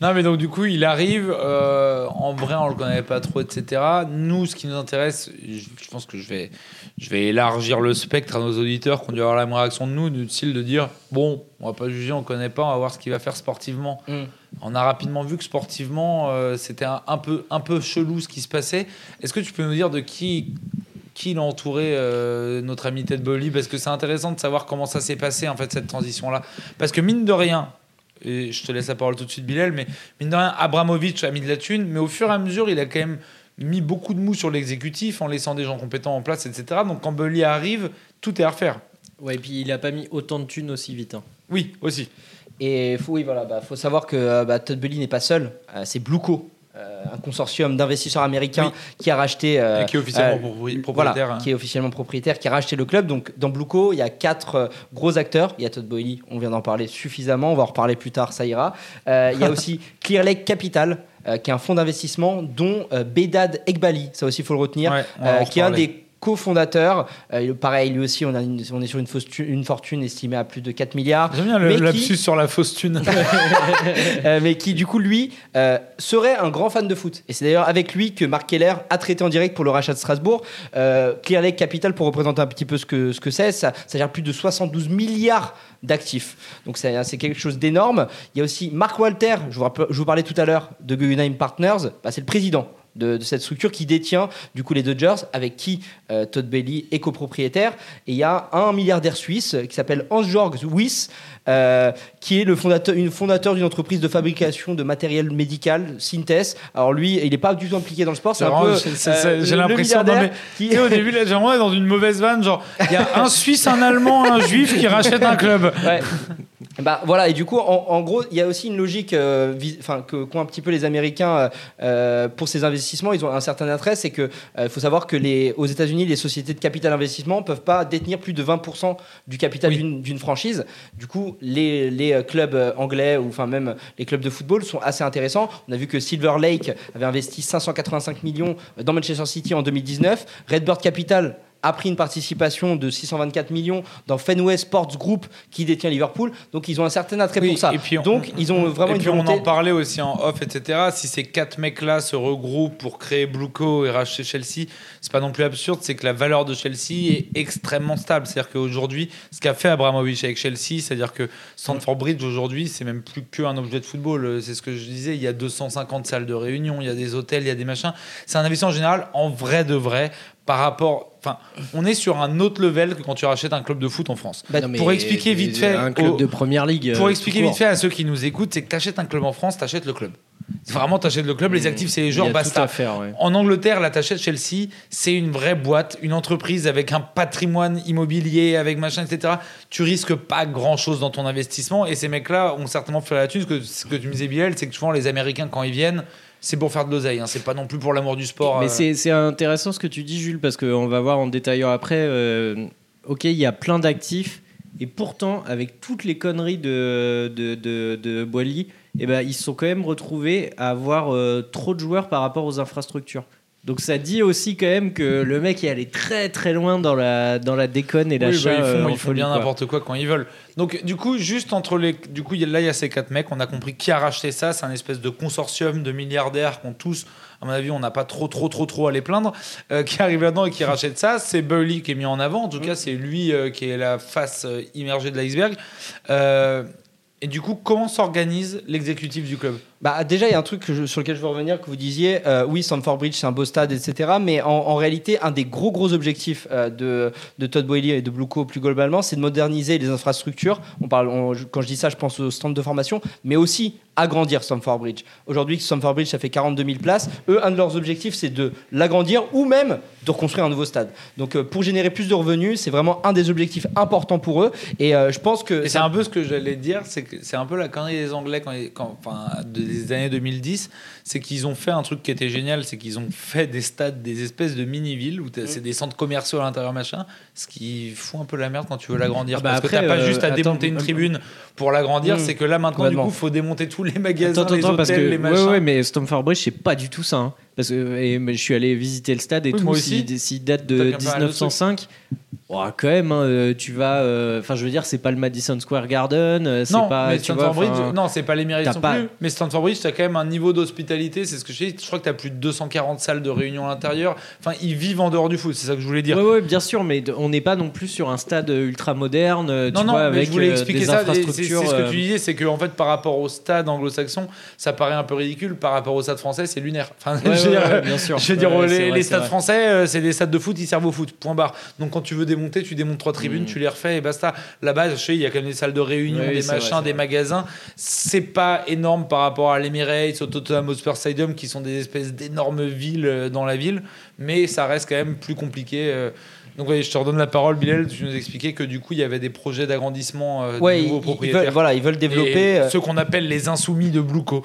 Non, mais donc du coup, il arrive. euh, en vrai, on le connaît pas trop, etc. Nous, ce qui nous intéresse, je, je pense que je vais, je vais élargir le spectre à nos auditeurs qui ont dû avoir la même réaction de nous, du style de dire bon, on va pas juger, on connaît pas, on va voir ce qu'il va faire sportivement. Mm. On a rapidement vu que sportivement, euh, c'était un, un peu, un peu chelou ce qui se passait. Est-ce que tu peux nous dire de qui qui l'a entouré euh, notre ami Ted Bolly parce que c'est intéressant de savoir comment ça s'est passé en fait cette transition là parce que mine de rien et je te laisse la parole tout de suite Bilal mais mine de rien Abramovich a mis de la thune mais au fur et à mesure il a quand même mis beaucoup de mou sur l'exécutif en laissant des gens compétents en place etc donc quand Bolly arrive tout est à refaire Ouais, et puis il a pas mis autant de thunes aussi vite. hein. oui aussi Et faut, oui, voilà, bah, faut savoir que euh, bah, Todd Bully n'est pas seul. Euh, c'est euh, un consortium d'investisseurs américains qui a racheté. euh, et qui est officiellement euh, voilà, propriétaire hein. qui est officiellement propriétaire, qui a racheté le club. Donc dans Blueco, il y a quatre euh, gros acteurs. Il y a Todd Boehly, on vient d'en parler suffisamment, on va en reparler plus tard, ça ira. Euh, il y a *laughs* aussi Clear Lake Capital, euh, qui est un fonds d'investissement dont euh, Bedad Ekbali, ça aussi il faut le retenir, Ouais, euh, qui est un des cofondateurs. Euh, pareil, lui aussi, on, a une- on est sur une, tu- une fortune estimée à plus de 4 milliards. j'aime bien le qui- lapsus sur la fausse thune *laughs* Euh, mais qui du coup lui euh, serait un grand fan de foot. Et c'est d'ailleurs avec lui que Marc Keller a traité en direct pour le rachat de Strasbourg. Euh, Clear Lake Capital, pour représenter un petit peu ce que ce que c'est, ça, ça gère plus de 72 milliards d'actifs. Donc c'est c'est quelque chose d'énorme. Il y a aussi Marc Walter, je vous, rappelle- je vous parlais tout à l'heure de Guggenheim Partners, bah, c'est le président. De, de cette structure qui détient du coup les Dodgers avec qui euh, Todd Bailey est copropriétaire et il y a un milliardaire suisse qui s'appelle Hans-Georg Wyss euh, qui est le fondateur, une fondateur d'une entreprise de fabrication de matériel médical, Synthes. Alors lui, il n'est pas du tout impliqué dans le sport, c'est un peu euh, j'ai l'impression- qui- au début, là, j'ai l'impression d'être dans une mauvaise vanne. Genre, il y a un Suisse, un Allemand, un Juif qui rachètent un club. *laughs* Ouais. Bah voilà et du coup en, en gros il y a aussi une logique euh, que qu'ont un petit peu les Américains euh, pour ces investissements ils ont un certain attrait c'est que euh, il faut savoir que les aux États-Unis les sociétés de capital investissement peuvent pas détenir plus de 20% du capital Oui. d'une franchise. Du coup les, les euh, clubs euh, anglais ou enfin même les clubs de football sont assez intéressants. On a vu que Silver Lake avait investi 585 millions dans Manchester City en 2019 Redbird Capital a pris une participation de 624 millions dans Fenway Sports Group qui détient Liverpool. Donc ils ont un certain attrait Oui, pour ça. et puis on- Donc ils ont vraiment et une puis on en parlait aussi en off, etc. Si ces quatre mecs-là se regroupent pour créer Blueco et racheter Chelsea, c'est pas non plus absurde. C'est que la valeur de Chelsea est extrêmement stable. C'est-à-dire qu'aujourd'hui, ce qu'a fait Abramovich avec Chelsea, c'est-à-dire que Stamford Bridge aujourd'hui, c'est même plus qu'un objet de football. C'est ce que je disais. Il y a 250 salles de réunion, il y a des hôtels, il y a des machins. C'est un investissement en général en vrai de vrai par rapport. Enfin, on est sur un autre level que quand tu rachètes un club de foot en France. Bah, Non, pour expliquer vite fait Un club au- de première ligue. pour expliquer vite fait à ceux qui nous écoutent, c'est que tu achètes un club en France, tu achètes le club. C'est Vraiment, tu achètes le club, les actifs, c'est les joueurs, basta. à faire, ouais. En Angleterre, là, t'achètes Chelsea, c'est une vraie boîte, une entreprise avec un patrimoine immobilier, avec machin, etc. Tu risques pas grand chose dans ton investissement et ces mecs-là ont certainement fait la thune. Ce que, ce que tu me disais, Bilal, c'est que souvent les Américains, quand ils viennent, c'est pour faire de l'oseille, hein. c'est pas non plus pour l'amour du sport. Mais euh. c'est intéressant ce que tu dis, Jules, parce qu'on va voir en détaillant après. euh, ok, il y a plein d'actifs, et pourtant, avec toutes les conneries de, de, de, eh ben, ils se sont quand même retrouvés à avoir euh, trop de joueurs par rapport aux infrastructures. Donc ça dit aussi quand même que le mec est allé très très loin dans la, dans la déconne et Oui, bah, l'achat. ils font, euh, ils font bien n'importe quoi quand ils veulent. Donc, du coup, juste entre les. Du coup, là, il y a ces quatre mecs. On a compris qui a racheté ça. C'est un espèce de consortium de milliardaires qu'on tous, à mon avis, on n'a pas trop, trop, trop, trop à les plaindre, euh, qui arrive là-dedans et qui *laughs* rachète ça. C'est Burley qui est mis en avant. En tout cas, c'est lui euh, qui est la face euh, immergée de l'iceberg. Et du coup, comment s'organise l'exécutif du club? Bah, déjà, il y a un truc je- sur lequel je veux revenir, que vous disiez, euh, oui, Stamford Bridge, c'est un beau stade, etc. Mais en, en réalité, un des gros, gros objectifs euh, de, de Todd Boehly et de Blueco plus globalement, c'est de moderniser les infrastructures. On parle, on- quand je dis ça, je pense au stand de formation, mais aussi agrandir Stamford Bridge. Aujourd'hui, Stamford Bridge, ça fait 42 000 places. Eux, un de leurs objectifs, c'est de l'agrandir ou même de reconstruire un nouveau stade. Donc, euh, pour générer plus de revenus, c'est vraiment un des objectifs importants pour eux. Et je pense que c'est un peu ce que j'allais dire, c'est que c'est un peu la connerie des Anglais quand, ils- quand- enfin, des années 2010, c'est qu'ils ont fait un truc qui était génial, c'est qu'ils ont fait des stades, des espèces de mini-villes où t'as- c'est des centres commerciaux à l'intérieur, machin, ce qui fout un peu la merde quand tu veux l'agrandir. Ah bah parce que après, t'as pas euh, juste à attends, démonter une euh, tribune pour l'agrandir, Mm. c'est que là maintenant, du coup, faut démonter tous les magasins, Attends, les attends, hôtels, parce que les ouais, machins. ouais, mais Stamford Bridge, c'est pas du tout ça. hein. Parce que et, mais je suis allé visiter le stade et Oui, S'il aussi. s'il date T'as de qu'à faire un autre 1905, oh, quand même, hein, euh, tu vas. euh, Enfin, je veux dire, c'est pas le Madison Square Garden. euh, C'est Non, pas. mais vois, Bridge, non, c'est pas non plus. Mais Stanford Bridge, t'as quand même un niveau d'hospitalité. C'est ce que je dis. Je crois que t'as plus de 240 salles de réunion à l'intérieur. Enfin, ils vivent en dehors du foot. C'est ça que je voulais dire. Ouais, ouais, bien sûr, mais on n'est pas non plus sur un stade ultra moderne. Non, tu non, vois, mais avec je voulais expliquer ça. C'est c'est ce que tu disais, c'est qu'en fait, par rapport au stade anglo-saxon, ça paraît un peu ridicule. Par rapport au stade français, c'est lunaire. Enfin, ouais, veux ouais, dire, ouais, bien sûr. Je veux dire, Ouais, les, vrai, stades vrai. français, euh, c'est des stades de foot, ils servent au foot. Point barre. Donc quand tu veux démonter, tu démontes trois tribunes, Mm. tu les refais et basta. Là-bas, je sais, il y a quand même des salles de réunion, Oui, des vrai, machins, c'est des vrai. magasins. C'est pas énorme par rapport à l'Emirates, au Tottenham Hotspur Stadium, qui sont des espèces d'énormes villes euh, dans la ville, mais ça reste quand même plus compliqué. Donc ouais, je te redonne la parole, Bilal. Tu nous expliquais que du coup, il y avait des projets d'agrandissement euh, Ouais, de ils, nouveaux ils propriétaires. veulent, voilà, ils veulent développer. Et euh, ceux qu'on appelle les insoumis de Blueco.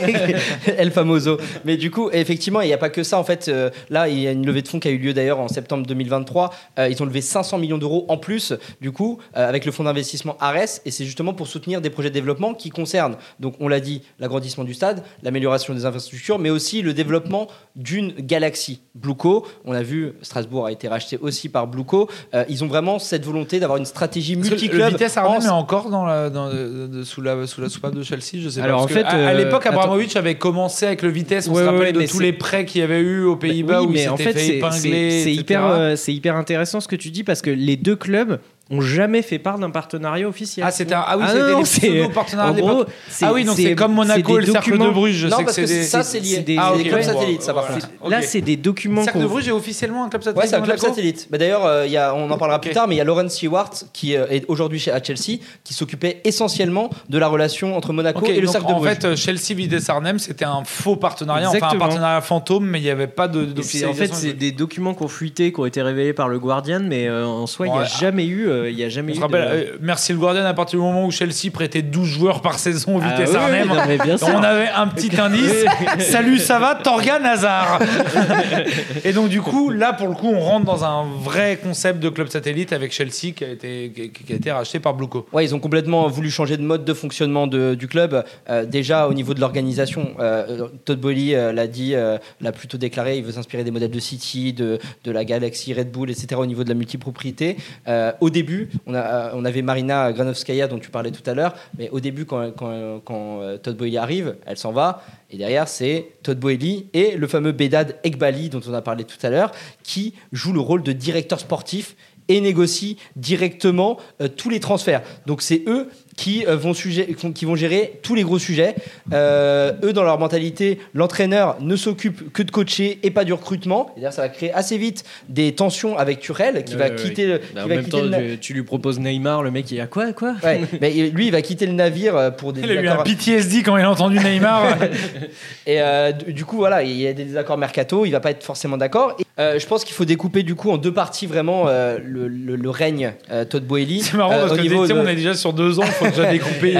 *laughs* El famoso. Mais du coup, effectivement, il n'y a pas que ça. En fait, euh, là, il y a une levée de fonds qui a eu lieu d'ailleurs en septembre 2023. Euh, ils ont levé 500 millions d'euros en plus, du coup, avec le fonds d'investissement ARES. Et c'est justement pour soutenir des projets de développement qui concernent, donc on l'a dit, l'agrandissement du stade, l'amélioration des infrastructures, mais aussi le développement d'une galaxie. Blueco, on a vu, Strasbourg a été racheté aussi par Blueco. Euh, ils ont vraiment cette volonté d'avoir une stratégie multi-club. Le Vitesse Arnhem en- est encore dans la, dans- de- de- sous, la, sous la soupape de Chelsea, je sais Alors, pas. en fait, à, à euh, l'époque. Abramovich avait commencé avec le Vitesse. On Ouais, se ouais, rappelle de tous les prêts qu'il y avait eu aux Pays-Bas oui, où il mais en s'était fait, fait c'est- hyper, euh, c'est hyper intéressant ce que tu dis parce que les deux clubs ont jamais fait part d'un partenariat officiel. Ah, c'était un- ah oui, Ah des c'est- pseudo-partenariats en de l'époque. gros, c'est- Ah oui, donc c'est comme Monaco c'est et des le cercle de Bruges. Je Non, sais parce c'est que des. ça, c'est- c'est lié. c'est des- Ah, C'est des clubs satellites, ça, par contre. Là, c'est des documents Le cercle de Bruges est officiellement un club Ouais, satellite. c'est un club satellite. Bah, D'ailleurs, euh, il y a- on en parlera plus tard, mais il y a Lauren Stewart qui euh, est aujourd'hui chez- à Chelsea, qui s'occupait essentiellement de la relation entre Monaco et le cercle de en Bruges. fait, euh, Chelsea Vitesse Arnhem, c'était un faux partenariat, enfin un partenariat fantôme, mais il n'y avait pas de c'est- En fait, c'est des documents qui ont fuité, qui ont été révélés par le Guardian, mais en soi, il n'y Ouais. a jamais eu, euh, il y a jamais On eu. se rappelle, de- euh, merci le Guardian, à partir du moment où Chelsea prêtait 12 joueurs par saison au Ah Vitesse oui, Arnhem, oui, non, on avait un petit *laughs* indice. Salut, ça va, Torgan Hazard. *laughs* Et donc du coup, là pour le coup, on rentre dans un vrai concept de club satellite avec Chelsea qui a été, qui, qui a été racheté par Blueco. Ouais, ils ont complètement voulu changer de mode de fonctionnement de- du club. Euh, déjà, au niveau de l'organisation, euh, Todd Bowley euh, l'a dit, euh, l'a plutôt déclaré, il veut s'inspirer des modèles de City, de, de la Galaxy, Red Bull, etc. au niveau de la multipropriété. Euh, au début, euh, on avait Marina Granovskaya dont tu parlais tout à l'heure, mais au début, quand, euh, Todd Bowley arrive, elle s'en va. Et derrière, c'est Todd Boehly et le fameux Bedad Ekbali dont on a parlé tout à l'heure, qui joue le rôle de directeur sportif et négocie directement euh, tous les transferts. Donc c'est eux qui, euh, vont sujet- qui vont gérer tous les gros sujets. Euh, eux, dans leur mentalité, l'entraîneur ne s'occupe que de coacher et pas du recrutement. Et d'ailleurs, ça va créer assez vite des tensions avec Turel, qui va quitter le... Bah, qui en va même quitter temps, le tu, lui proposes Neymar, le mec, il a quoi, quoi? Ouais, mais lui, il va quitter le navire pour des Il a eu un PTSD quand il a entendu Neymar. *laughs* Et euh, du du coup, voilà, il y a des désaccords mercato, il va pas être forcément d'accord. Euh, je pense qu'il faut découper du coup en deux parties vraiment euh, le, le- le règne euh, Todd Boehly. C'est marrant euh, parce que niveau de- on est déjà sur deux ans, il faut déjà *laughs* découper.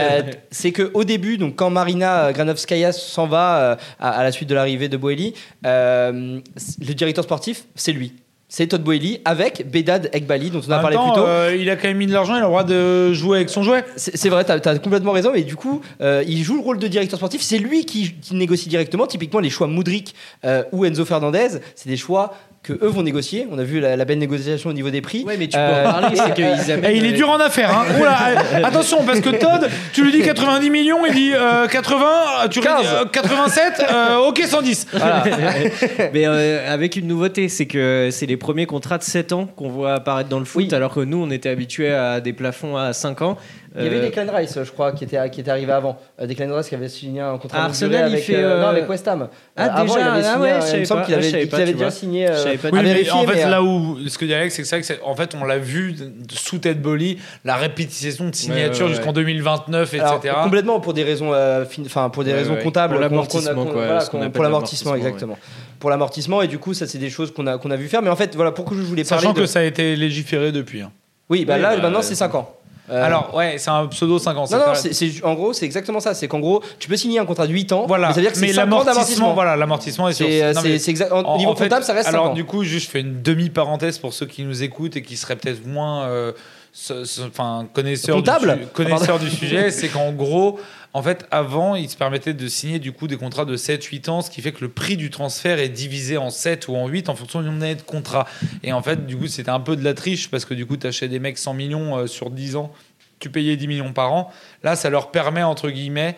C'est que au début, donc quand Marina Granovskaya s'en va à, à la suite de l'arrivée de Boehly, le directeur sportif, c'est lui. C'est Todd Boehly avec Bedad Ekbali dont on a parlé temps, plus tôt. euh, il a quand même mis de l'argent, il a le droit de jouer avec son jouet. C'est vrai, tu as, complètement raison, mais du coup, euh, il joue le rôle de directeur sportif. C'est lui qui, qui négocie directement. Typiquement, les choix Moudric euh, ou Enzo Fernandez, c'est des choix que eux vont négocier. On a vu la, la belle négociation au niveau des prix. Ouais, mais tu peux Euh, en parler, c'est qu'ils Et amènent. il est dur en affaires. Hein. Oula, euh, attention, parce que Todd, tu lui dis 90 millions, il dit euh, 80, tu lui dis 15. euh, 87, euh, ok 110. Voilà. *laughs* Mais euh, avec une nouveauté, c'est que c'est les premiers contrats de 7 ans qu'on voit apparaître dans le foot, Oui. alors que nous, on était habitués à des plafonds à 5 ans. Il y avait Euh, Declan Rice, je crois, qui était, qui était arrivé avant. Euh, Declan Rice qui avait signé un contrat Ah, Arsenal, durée il avec, fait, euh, euh, non, avec West Ham. Ah, Euh, avant, déjà, il avait ah signé, ouais, euh, je il me savais semble pas, qu'il ah, avait, pas, avait déjà signé. euh. Oui, mais vérifier, en fait, mais, euh, là où ce que dit Alex, c'est que c'est vrai que c'est- en fait, on l'a vu sous Ted Bolly, la répétition de signatures ouais, ouais. jusqu'en 2029, Alors, etc. complètement pour des raisons, euh, fin- enfin pour des Ouais, raisons ouais. comptables, Pour l'amortissement, voilà, pour l'amortissement, exactement. Pour l'amortissement et du coup, ça c'est des choses qu'on a qu'on a vu faire. Mais en fait, voilà pourquoi je voulais parler. Sachant que ça a été légiféré depuis. hein. Oui, bah là bah, maintenant euh, c'est 5 ans. Euh, Alors, ouais, c'est un pseudo 5 ans. non, non, c'est- en gros, c'est exactement ça. C'est qu'en gros, tu peux signer un contrat de 8 ans, Voilà, mais ça veut dire que c'est mais 5 ans l'amortissement, d'amortissement. voilà, l'amortissement est sur. C'est, euh, c'est, exact. Au En- niveau en fait, comptable, ça reste 5 Alors, ans. du coup, juste je fais une demi-parenthèse pour ceux qui nous écoutent et qui seraient peut-être moins euh, ce- ce- enfin, connaisseur, Comptable du, connaisseur du sujet, c'est qu'en *laughs* gros, en fait, avant, il se permettait de signer du coup des contrats de 7-8 ans, ce qui fait que le prix du transfert est divisé en 7 ou en 8 en fonction du nombre d'années de contrat. Et en fait, du coup, c'était un peu de la triche parce que du coup, tu achetais des mecs 100 millions euh, sur 10 ans, tu payais 10 millions par an. Là, ça leur permet, entre guillemets,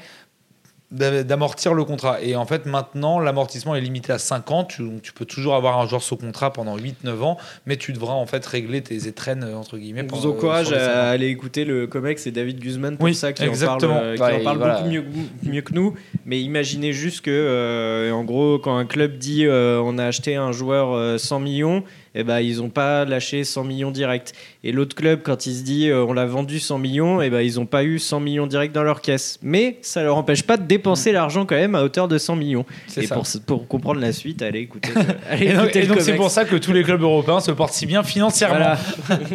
d'amortir le contrat. Et en fait, maintenant, l'amortissement est limité à 5 ans. Tu, tu peux toujours avoir un joueur sous contrat pendant 8-9 ans, mais tu devras en fait régler tes étrennes, euh, entre guillemets. On vous pendant- encourage à aller écouter le Comex et David Guzman pour Oui, ça qui exactement. en parle, euh, qui Ouais, en parle voilà. beaucoup mieux, mieux que nous. Mais imaginez juste que, euh, en gros, quand un club dit euh, on a acheté un joueur euh, 100 millions, eh ben, ils n'ont pas lâché 100 millions direct. Et l'autre club, quand il se dit euh, on l'a vendu 100 millions, eh ben, ils n'ont pas eu 100 millions direct dans leur caisse. Mais ça leur empêche pas de dépenser l'argent quand même à hauteur de 100 millions. Et pour, pour comprendre la suite, allez écouter, le- *laughs* allez Et donc, écouter c'est pour ça que tous les clubs européens se portent si bien financièrement. Voilà. *laughs*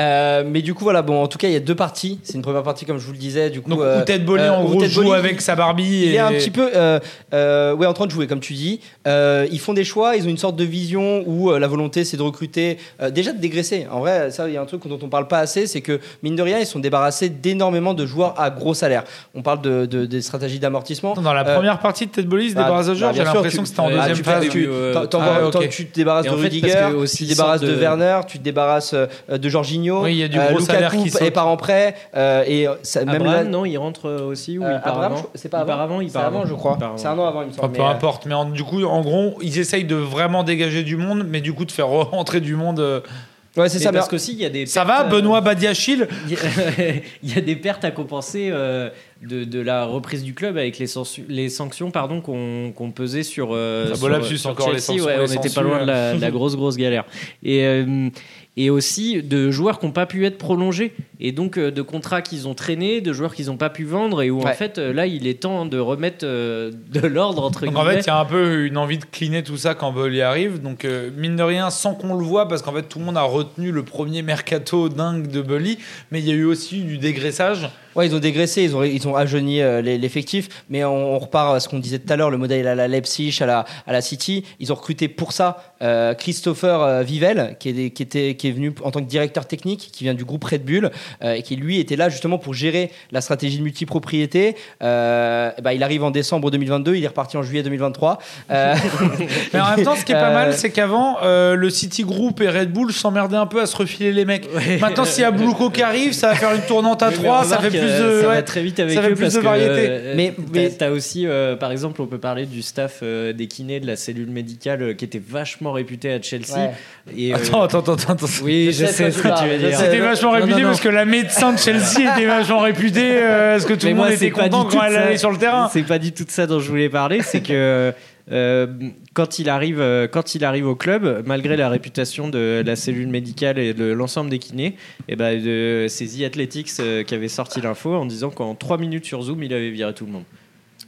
Euh, mais du coup, voilà, bon, en tout cas, il y a deux parties. C'est une première partie, comme je vous le disais. Du coup, Donc, euh, Bolly, euh, en gros, joue avec sa Barbie. Il et... est un petit peu euh, euh, ouais, en train de jouer, comme tu dis. Euh, ils font des choix, ils ont une sorte de vision où euh, la volonté, c'est de recruter, euh, déjà de dégraisser. En vrai, ça, il y a un truc dont on parle pas assez, c'est que, mine de rien, ils sont débarrassés d'énormément de joueurs à gros salaires. On parle de, de- des stratégies d'amortissement. Dans la Euh, première partie de Ted Bolly, il se bah, débarrasse de bah, joueurs. J'ai l'impression que c'était en euh, Ah, deuxième tu, phase. tu, te débarrasses de Rudiger, tu te ils débarrasses de Werner, tu te débarrasses de Jorginho. Oui, il y a du euh, gros salaire qui saute. est par en prêt. euh, et ça, même Abraham, là- non, il rentre euh, aussi ou euh, il part Abraham, avant je- c'est pas avant. part il part avant, je crois. Part C'est un an avant, il me Enfin, semble. peu mais, euh, importe, mais en- du coup, en gros, ils essayent de vraiment dégager du monde, mais du coup de faire *laughs* rentrer du monde. euh, Ouais, c'est ça. mais- parce qu'aussi, il y a des Ça va, euh, Benoît Badiachil *laughs* *laughs* Il y, a, des pertes à compenser euh, de, de la reprise du club avec les, sanctions pardon qu'on pesait sur, euh, Ah, sur, sur encore les sanctions, Ouais, les on n'était pas loin de la, euh. de la grosse grosse galère. Et euh, et aussi de joueurs qui n'ont pas pu être prolongés et donc euh, de contrats qu'ils ont traînés, de joueurs qu'ils n'ont pas pu vendre et où en fait euh, là il est temps de remettre euh, de l'ordre entre Donc en guillemets. fait, il y a un peu une envie de cleaner tout ça quand Bolly arrive. Donc euh, mine de rien, sans qu'on le voit, parce qu'en fait tout le monde a retenu le premier mercato dingue de Bolly, mais il y a eu aussi du dégraissage. Ouais, ils ont dégraissé, ils ont, ils ont ajeuni euh, l'effectif, mais on, on repart à ce qu'on disait tout à l'heure, le modèle à la Leipzig, à la, à la City. Ils ont recruté pour ça euh, Christopher euh, Vivel, qui est, qui, était, qui est venu en tant que directeur technique, qui vient du groupe Red Bull, euh, et qui lui était là justement pour gérer la stratégie de multipropriété. Euh, bah, il arrive en décembre 2022, il est reparti en juillet 2023. Euh, *laughs* Mais en même temps, ce qui est pas Euh, mal, c'est qu'avant, euh, le City Group et Red Bull s'emmerdaient un peu à se refiler les mecs. Maintenant, s'il y a Bluco qui arrive, ça va faire une tournante à Oui, mais 3, ça fait euh, de. ça ouais. va très vite avec ça eux plus parce de que, variété. euh, Mais- mais t'as aussi euh, par exemple on peut parler du staff euh, des kinés de la cellule médicale euh, qui était vachement réputé à Chelsea Ouais. et euh, Attends, attends, attends, attends. oui Je je, sais ce que tu veux dire. C'était vachement Non, non, réputé non. parce que la médecin de Chelsea était vachement réputée. euh, Est-ce que tout le monde était content quand elle allait sur le terrain C'est pas du tout de ça dont je voulais parler, c'est que euh, quand, il arrive, euh, quand il arrive au club, malgré la réputation de la cellule médicale et de l'ensemble des kinés, et ben de- c'est The Athletics euh, qui avait sorti l'info en disant qu'en 3 minutes sur Zoom, il avait viré tout le monde.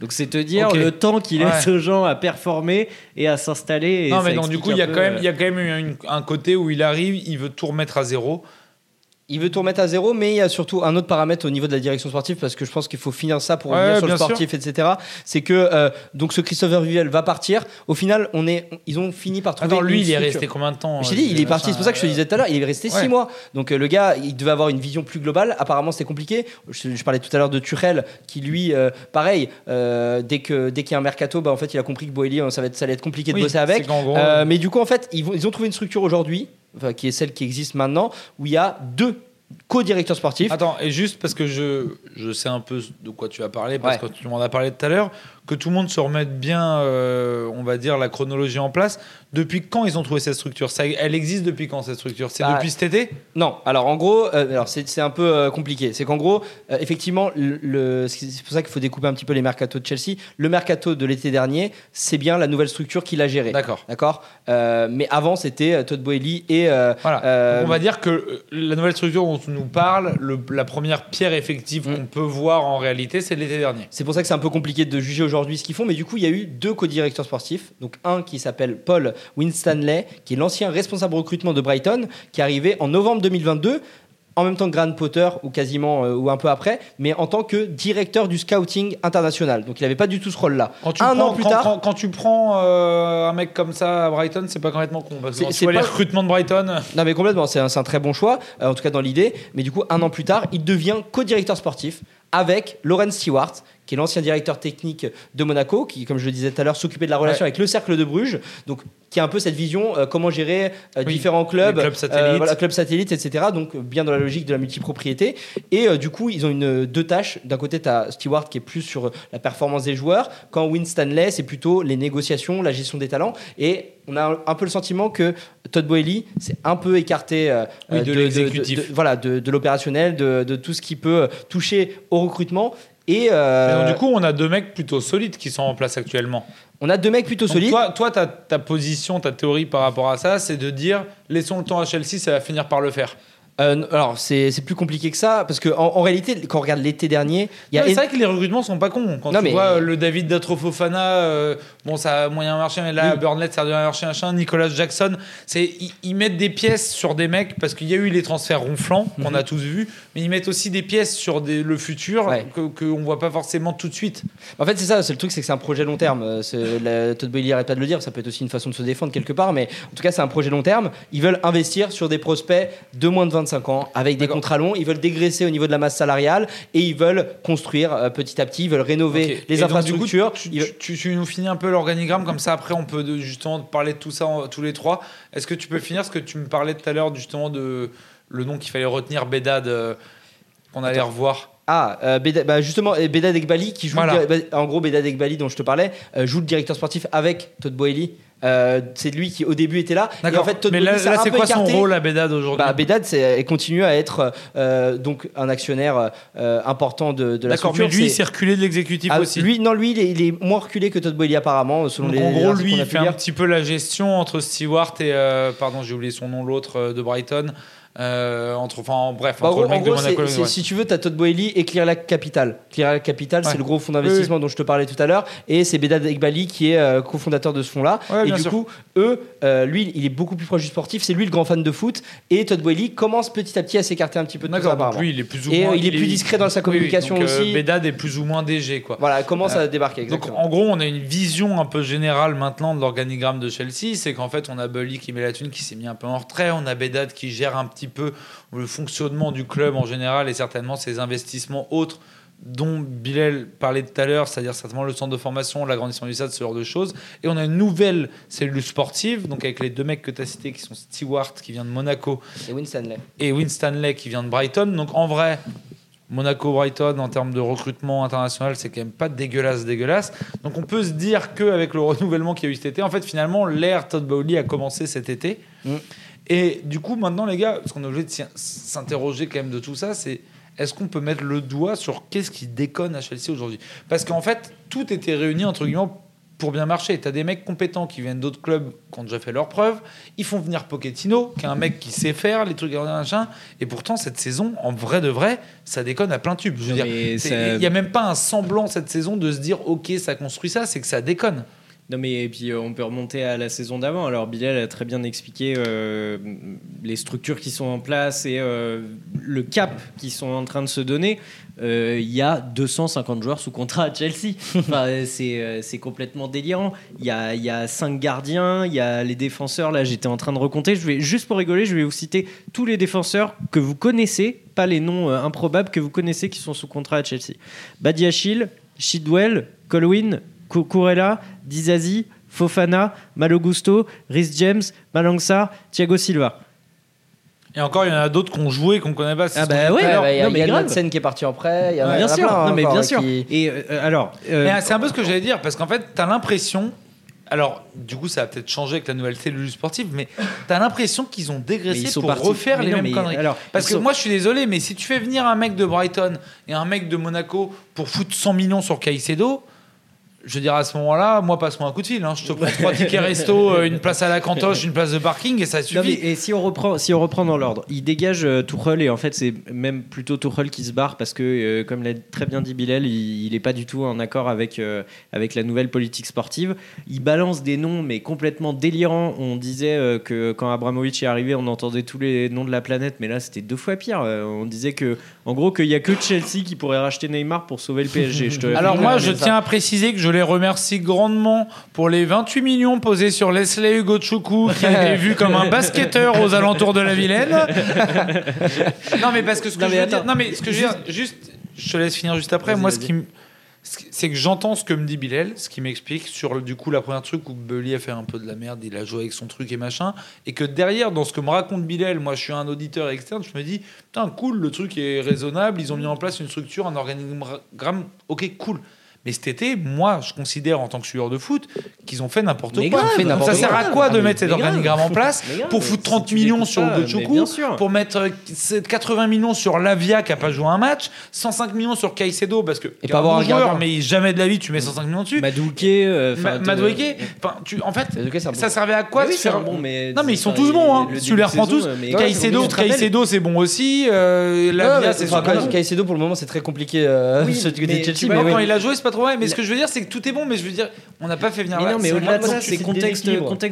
Donc c'est te dire le temps qu'il Ouais. laisse aux gens à performer et à s'installer. Non, mais donc du coup, il y, a quand même, il y a quand même eu une- un côté où il arrive, il veut tout remettre à zéro. Il veut tout remettre à zéro, mais il y a surtout un autre paramètre au niveau de la direction sportive, parce que je pense qu'il faut finir ça pour Ouais, revenir sur le sûr. sportif, etc. C'est que euh, donc ce Christopher Vivel va partir. Au final, on est, ils ont fini par trouver. Attends, lui, il est resté combien de temps Je t'ai dit, il est euh, parti. C'est pour ça que je te disais tout à l'heure, il est resté Ouais. six mois. Donc euh, le gars, il devait avoir une vision plus globale. Apparemment, c'était compliqué. Je, je parlais tout à l'heure de Tuchel, qui lui, euh, pareil, dès que dès qu'il y a un mercato, bah en fait, il a compris que Boeli, ça va être, ça allait être compliqué de Oui, bosser avec. c'est gros, mais du coup, en fait, ils, vont- ils ont trouvé une structure aujourd'hui, enfin, qui est celle qui existe maintenant, où il y a deux co-directeurs sportifs. Attends, et juste parce que je, je sais un peu de quoi tu vas parler, parce Ouais. que tu m'en as parlé tout à l'heure, que tout le monde se remette bien, euh, on va dire, la chronologie en place. Depuis quand ils ont trouvé cette structure? Ça, Elle existe depuis quand cette structure? C'est Bah, depuis cet été? Non, alors en gros, euh, alors c'est un peu euh, compliqué. C'est qu'en gros, euh, effectivement, le, le- c'est pour ça qu'il faut découper un petit peu les mercatos de Chelsea. Le mercato de l'été dernier, c'est bien la nouvelle structure qu'il a gérée. D'accord. D'accord? Mais avant, c'était Todd Boehly et. Voilà. on va dire que la nouvelle structure dont tu nous parles, le- la première pierre effective Mm. qu'on peut voir en réalité, c'est l'été dernier. C'est pour ça que c'est un peu compliqué de juger aujourd'hui ce qu'ils font, mais du coup, il y a eu deux co-directeurs sportifs. Donc, un qui s'appelle Paul Winstanley, qui est l'ancien responsable recrutement de Brighton, qui est arrivé en novembre 2022. en même temps que Graham Potter ou quasiment euh, ou un peu après, mais en tant que directeur du scouting international. Donc il n'avait pas du tout ce rôle-là. Un prends, an plus quand- tard, quand- quand tu prends euh, un mec comme ça à Brighton, c'est pas complètement con. Parce que C'est- vois les pas- recrutements de Brighton. Non mais complètement, c'est un, très bon choix, euh, en tout cas dans l'idée. Mais du coup, un an plus tard, il devient co-directeur sportif avec Lauren Stewart, qui est l'ancien directeur technique de Monaco, qui, comme je le disais tout à l'heure, s'occupait de la relation Ouais. avec le Cercle de Bruges, donc qui a un peu cette vision euh, comment gérer euh, Oui, différents clubs, clubs satellites. voilà, clubs satellites, etc. Donc euh, bien dans la logique de la multipropriété. Et euh, du coup, ils ont une deux tâches. D'un côté, tu as Stewart qui est plus sur la performance des joueurs, quand Winstanley, c'est plutôt les négociations, la gestion des talents. Et on a un, peu le sentiment que Todd Boehly s'est un peu écarté euh, Oui, euh, de l'exécutif. de- voilà, de, de l'opérationnel, de, de tout ce qui peut toucher au recrutement. Et euh, donc, du coup, on a deux mecs plutôt solides qui sont en place actuellement. on a deux mecs plutôt Donc, solides. toi, toi ta, ta position, ta théorie par rapport à ça, c'est de dire laissons le temps à Chelsea, ça va finir par le faire. Euh, alors, c'est c'est plus compliqué que ça, parce qu'en en, en réalité, quand on regarde l'été dernier, il y a Non, mais C'est vrai que les recrutements sont pas cons. Quand Non, tu mais- vois euh, le David Datrofofana, euh, bon, ça a moyen marché, mais là, Oui. Burnley, ça a bien marché, machin. Nicolas Jackson, c'est ils, ils mettent des pièces sur des mecs parce qu'il y a eu les transferts ronflants qu'on Mhm. a tous vus, mais ils mettent aussi des pièces sur des- le futur Ouais. que qu'on voit pas forcément tout de suite. En fait, c'est ça, c'est le truc, c'est que c'est un projet long terme. Euh, c'est- la- Todd Boehly arrête pas de le dire, ça peut être aussi une façon de se défendre quelque part, mais en tout cas, c'est un projet long terme. Ils veulent investir sur des prospects de moins de 25 ans, avec des contrats longs, ils veulent dégraisser au niveau de la masse salariale, et ils veulent construire euh, petit à petit, ils veulent rénover les Et donc, du coup, infrastructures. tu, nous finis un peu l'organigramme, comme ça après on peut justement parler de tout ça en- tous les trois. Est-ce que tu peux finir ce que tu me parlais tout à l'heure justement de le nom qu'il fallait retenir, Bedad, euh, qu'on allait revoir? Ah, euh, bah, justement, euh, Bedad Ekbali, qui joue. Voilà. le dir- bah, en gros, Bedad Ekbali, dont je te parlais, euh, joue le directeur sportif avec Todd Boehly. Euh, c'est lui qui, au début, était là. Et en fait, Todd Mais là, c'est quoi son rôle à Bedad aujourd'hui Bah, Bedad c'est- continue à être euh, donc un actionnaire euh, important de, de la D'accord, mais structure. lui, C'est- reculé de l'exécutif Ah, aussi. lui, non, lui, il est, il est moins reculé que Todd Boehly apparemment, selon Donc, les. en gros, lui, il fait un petit peu la gestion entre Stewart et. pardon, j'ai oublié son nom, l'autre de Brighton. Euh, entre, enfin, bref, Bah, en entre gros, le mec en de gros, Monaco. c'est- c'est- ouais. si tu veux, tu as Todd Boehly et Clearlake Capital. Clearlake Capital, Ouais. c'est le gros fonds d'investissement dont je te parlais tout à l'heure. Et c'est Bedad Ekbali qui est euh, cofondateur de ce fonds-là. Ouais, et du sûr. coup, eux, euh, lui, il est beaucoup plus proche du sportif. C'est lui le grand fan de foot. Et Todd Boehly commence petit à petit à s'écarter un petit peu de tout ça. D'accord, donc lui, il est plus ou Et moins. euh, il est plus discret dans sa oui, communication donc, aussi. Bedad est plus ou moins DG, quoi. Voilà, il commence à débarquer. Donc Exactement. en gros, on a une vision un peu générale maintenant de l'organigramme de Chelsea, c'est qu'en fait, on a Bully qui met la thune, qui s'est mis un peu en retrait, on a Bedad qui gère un petit peu le fonctionnement du club en général et certainement ses investissements autres dont Bilal parlait tout à l'heure, c'est-à-dire certainement le centre de formation, l'agrandissement du stade, ce genre de choses. Et on a une nouvelle cellule sportive, donc avec les deux mecs que tu as cités, qui sont Stewart, qui vient de Monaco, Et Winstanley. et Winstanley qui vient de Brighton. Donc en vrai, Monaco-Brighton en termes de recrutement international, c'est quand même pas dégueulasse, dégueulasse. Donc on peut se dire qu'avec le renouvellement qu'il y a eu cet été, en fait finalement l'ère Todd Bowley a commencé cet été. Mm. Et du coup maintenant les gars, ce qu'on est obligé de s'interroger quand même de tout ça, c'est est-ce qu'on peut mettre le doigt sur qu'est-ce qui déconne à Chelsea aujourd'hui? Parce qu'en fait tout était réuni entre guillemets pour bien marcher. Tu as des mecs compétents qui viennent d'autres clubs qui ont déjà fait leurs preuves. Ils font venir Pochettino, qui est un mec qui sait faire les trucs, machin. Et pourtant, cette saison, en vrai de vrai, ça déconne à plein tube. Je veux Non, dire, ça- il n'y a même pas un semblant cette saison de se dire, OK, ça construit ça, c'est que ça déconne. Non mais et puis euh, on peut remonter à la saison d'avant. Alors Bilal a très bien expliqué euh, les structures qui sont en place et euh, le cap qui sont en train de se donner. Euh, Il y a 250 joueurs sous contrat à Chelsea. *laughs* Enfin, c'est c'est complètement délirant. Il y a, y a cinq gardiens, il y a les défenseurs. Là j'étais en train de recompter. Je vais juste pour rigoler, je vais vous citer tous les défenseurs que vous connaissez, pas les noms improbables que vous connaissez qui sont sous contrat à Chelsea. Badiachil, Shidwell, Colwyn, Cucurella, Dizazi, Fofana, Malogusto, Rhys James, Malangsa, Thiago Silva. Et encore, il y en a d'autres qui ont joué, qu'on ne connaît pas. Ah qu'on bah ouais, il y a non, mais qui est parti en prêt. il y en a- il y bien en a sûr, plein, non mais encore, bien hein, sûr. qui- Et euh, alors, euh, Mais, euh, c'est un peu ce que j'allais dire, parce qu'en fait, tu as l'impression. Alors, du coup, ça va peut-être changer avec la nouvelle cellule sportive, mais tu as l'impression qu'ils ont mais dégraissé pour partis- refaire mais les non, mêmes mais conneries. Alors, Parce que sont- moi, je suis désolé, mais si tu fais venir un mec de Brighton et un mec de Monaco pour foutre 100 millions sur Caicedo, je veux dire, à ce moment-là, moi, passe-moi un coup de fil. hein. Je te prends trois tickets resto, euh, une place à la cantoche, une place de parking et ça Non, suffit. mais- et si on reprend, si on reprend dans l'ordre, il dégage euh, et en fait c'est même plutôt Tuchel qui se barre parce que euh, comme l'a très bien dit Bilal, il, il est pas du tout en accord avec euh, avec la nouvelle politique sportive. Il balance des noms mais complètement délirants. On disait que quand Abramovich est arrivé, on entendait tous les noms de la planète, mais là c'était deux fois pire. On disait que en gros qu'il y a que Chelsea qui pourrait racheter Neymar pour sauver le PSG. Je te *laughs* Alors moi, je tiens à préciser que je les remercie grandement pour les 28 millions posés sur Leslie Hugo Choukou, *laughs* qui a été vu comme un basketteur aux alentours de la Vilaine. *laughs* non, mais parce que ce que Non, je veux dire, non mais ce que je veux dire, juste, je te laisse finir juste après. Moi, ce qui- c'est que j'entends ce que me dit Bilal, ce qui m'explique sur du coup la première truc où Belly a fait un peu de la merde, il a joué avec son truc et machin, et que derrière dans ce que me raconte Bilal, moi je suis un auditeur externe, je me dis putain cool, le truc est raisonnable, ils ont mis en place une structure, un organigramme, ok cool. Mais cet été, moi, je considère en tant que sueur de foot qu'ils ont fait n'importe quoi. grave, fait n'importe ça sert à quoi. de Ah, mettre cet organigramme en place grave, pour foutre si 30 tu millions sur le sûr. pour mettre euh, 80 millions sur Lavia qui a pas joué un match, 105 millions sur Caicedo parce que Et pas avoir un joueur, mais jamais de la vie tu mets 105 millions dessus. Madouke, euh, Ma- tu, en fait, ça servait à quoi de faire bon, mais Non mais ils sont tous bons, hein. tu les reprends tous. Caicedo, c'est bon aussi. Euh, Lavia, c'est Caicedo pour le moment c'est très compliqué euh, Chelsea mais Quand il a joué, c'est pas trop mal. Mais ce que je veux dire, c'est que tout est bon. Mais je veux dire, on n'a pas fait venir Mais là. non, mais au-delà de ça, c'est contexte,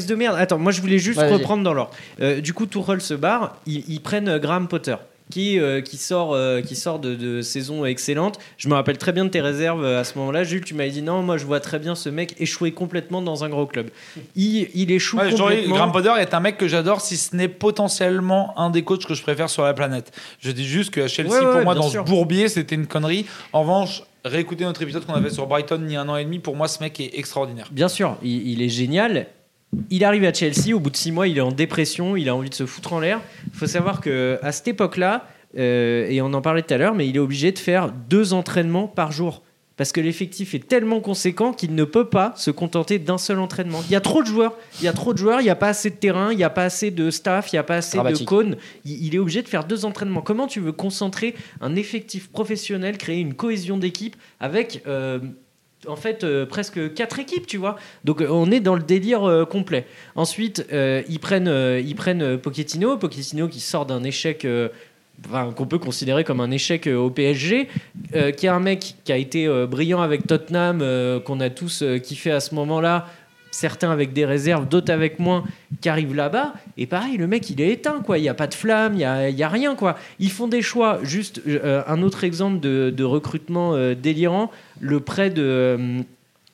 de merde. Attends, moi je voulais juste reprendre dans l'ordre. Euh, du coup, Tuchel se barre, ils, ils prennent euh, Graham Potter. Qui, euh, qui sort, euh, qui sort de, de saison excellente. Je me rappelle très bien de tes réserves euh, à ce moment-là. Jules, tu m'avais dit non, moi je vois très bien ce mec échouer complètement dans un gros club. Il, il échoue Ouais, complètement. Graham Potter est un mec que j'adore, si ce n'est potentiellement un des coachs que je préfère sur la planète. Je dis juste qu'à Chelsea, Ouais, ouais, pour moi, dans sûr. ce bourbier, c'était une connerie. En revanche, réécouter notre épisode qu'on a fait sur Brighton il y a un an et demi, pour moi, ce mec est extraordinaire. Bien sûr, il, il est génial. Il arrive à Chelsea, au bout de six mois, il est en dépression, il a envie de se foutre en l'air. Il faut savoir que à cette époque-là, euh, et on en parlait tout à l'heure, mais il est obligé de faire deux entraînements par jour. Parce que l'effectif est tellement conséquent qu'il ne peut pas se contenter d'un seul entraînement. Il y a trop de joueurs, il y a trop de joueurs, il n'y a pas assez de terrain, il n'y a pas assez de staff, il n'y a pas assez de cônes. Il, il est obligé de faire deux entraînements. Comment tu veux concentrer un effectif professionnel, créer une cohésion d'équipe avec euh, en fait euh, presque quatre équipes, tu vois. Donc euh, on est dans le délire euh, complet. Ensuite, ils prennent, ils prennent Pochettino, Pochettino qui sort d'un échec. qu'on peut considérer comme un échec au PSG, qui est un mec qui a été brillant avec Tottenham, qu'on a tous kiffé à ce moment-là, certains avec des réserves, d'autres avec moins, qui arrivent là-bas, et pareil, le mec, il est éteint, quoi. Il n'y a pas de flamme, il n'y a, y a rien, quoi. Ils font des choix. Juste euh, un autre exemple de, de recrutement euh, délirant, le prêt de... euh,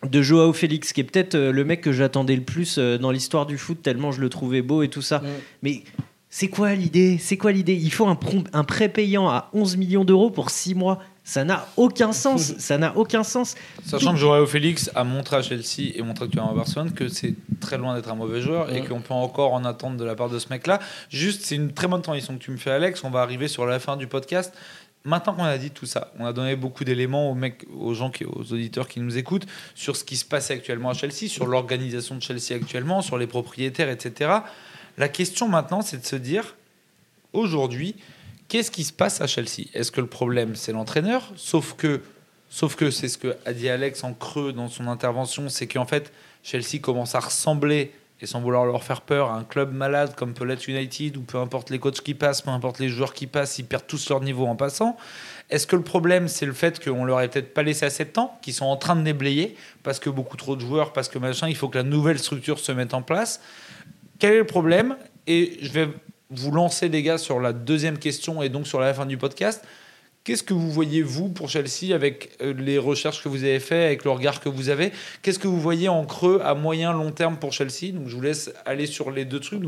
de Joao Félix, qui est peut-être le mec que j'attendais le plus dans l'histoire du foot, tellement je le trouvais beau et tout ça. Mais c'est quoi l'idée? C'est quoi l'idée? Il faut un, un prêt payant à 11 millions d'euros pour 6 mois. Ça n'a aucun sens. *laughs* Ça n'a aucun sens. Sachant que Joao Félix a montré à Chelsea et montré actuellement à Barcelone que c'est très loin d'être un mauvais joueur et Ouais. qu'on peut encore en attendre de la part de ce mec-là. Juste, c'est une très bonne transition que tu me fais, Alex. On va arriver sur la fin du podcast. Maintenant qu'on a dit tout ça, on a donné beaucoup d'éléments aux mecs, aux gens, qui, aux auditeurs qui nous écoutent sur ce qui se passe actuellement à Chelsea, sur l'organisation de Chelsea actuellement, sur les propriétaires, etc. La question maintenant, c'est de se dire aujourd'hui, qu'est-ce qui se passe à Chelsea? Est-ce que le problème c'est l'entraîneur? Sauf que, sauf que c'est ce que a dit Alex en creux dans son intervention, c'est qu'en fait Chelsea commence à ressembler et sans vouloir leur faire peur, à un club malade comme peut l'être United, où peu importe les coachs qui passent, peu importe les joueurs qui passent, ils perdent tous leur niveau en passant. Est-ce que le problème, c'est le fait qu'on leur ait peut-être pas laissé assez de temps, qu'ils sont en train de déblayer, parce que beaucoup trop de joueurs, parce que machin, il faut que la nouvelle structure se mette en place? Quel est le problème? Et je vais vous lancer, les gars, sur la deuxième question et donc sur la fin du podcast. Qu'est-ce que vous voyez, vous, pour Chelsea, avec euh, les recherches que vous avez faites, avec le regard que vous avez? Qu'est-ce que vous voyez en creux à moyen, long terme pour Chelsea? Donc, je vous laisse aller sur les deux trucs.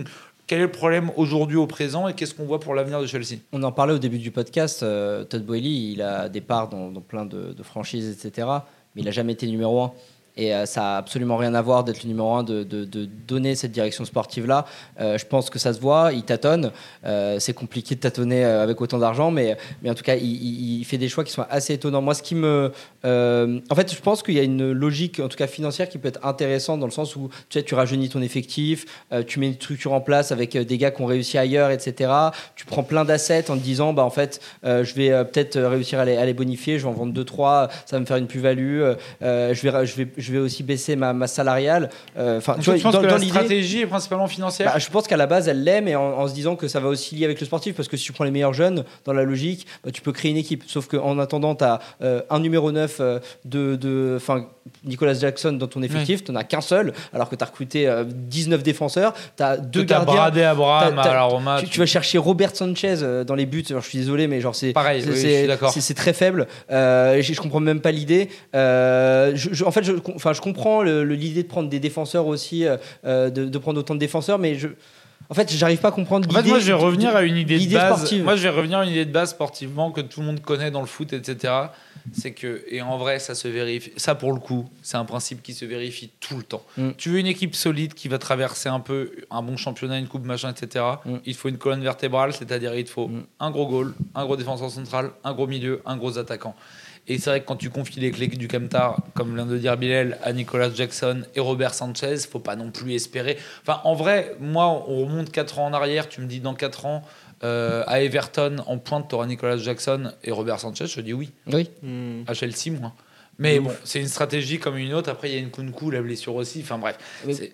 Quel est le problème aujourd'hui au présent et qu'est-ce qu'on voit pour l'avenir de Chelsea? On en parlait au début du podcast. euh, Todd Boehly, il a des parts dans, dans plein de, de franchises, etc. Mais il n'a jamais été numéro un. Et euh, ça a absolument rien à voir d'être le numéro un, de, de- donner cette direction sportive-là. Euh, je pense que ça se voit, il tâtonne. Euh, c'est compliqué de tâtonner avec autant d'argent, mais, mais en tout cas, il, fait des choix qui sont assez étonnants. Moi, ce qui me. en fait, je pense qu'il y a une logique, en tout cas financière, qui peut être intéressante dans le sens où tu, sais, tu rajeunis ton effectif, tu mets une structure en place avec des gars qui ont réussi ailleurs, etc. Tu prends plein d'assets en te disant, bah, en fait, je vais peut-être réussir à les, bonifier, je vais en vendre 2-3, ça va me faire une plus-value, je, vais, je, vais, je vais aussi baisser ma salariale. Euh, Enfin, Donc, tu vois, dans, que dans la stratégie est principalement financière? Bah, je pense qu'à la base, elle l'aime et en, en se disant que ça va aussi lier avec le sportif parce que si tu prends les meilleurs jeunes, dans la logique, bah, tu peux créer une équipe. Sauf qu'en attendant, tu as un numéro 9 euh, de, de Nicolas Jackson dans ton effectif, tu n'en as qu'un seul, alors que tu as recruté euh, 19 défenseurs, tu as deux gardiens. bradé Abraham t'as- à la Roma. Tu, tu vas chercher Robert Sanchez euh, dans les buts. Alors, je suis désolé, mais genre c'est Pareil, c'est- oui, très faible. Euh, je, je comprends même pas l'idée. Euh, en fait, je, enfin, je comprends l'idée de prendre des défenseurs aussi, euh, euh, de, de prendre autant de défenseurs, mais je, en fait, j'arrive pas à comprendre. En fait, moi, je vais revenir à une idée de base. sportive. Moi, je vais revenir à une idée de base sportivement que tout le monde connaît dans le foot, etc. C'est que, et en vrai, ça se vérifie. Ça, pour le coup, c'est un principe qui se vérifie tout le temps. Mm. Tu veux une équipe solide qui va traverser un peu un bon championnat, une coupe, machin, etc. Mm. Il faut une colonne vertébrale, c'est-à-dire il te faut Mm. un gros goal, un gros défenseur central, un gros milieu, un gros attaquant. Et c'est vrai que quand tu confies les clés du Camtar, comme vient de dire Bilal, à Nicolas Jackson et Robert Sanchez, faut pas non plus espérer. Enfin, en vrai, moi, on remonte 4 ans en arrière. Tu me dis dans 4 ans, euh, à Everton, en pointe, tu auras Nicolas Jackson et Robert Sanchez. Je dis oui. Oui. À Chelsea, moi. Mais bon, c'est une stratégie comme une autre. Après, il y a une Kunku, la blessure aussi. Enfin, bref.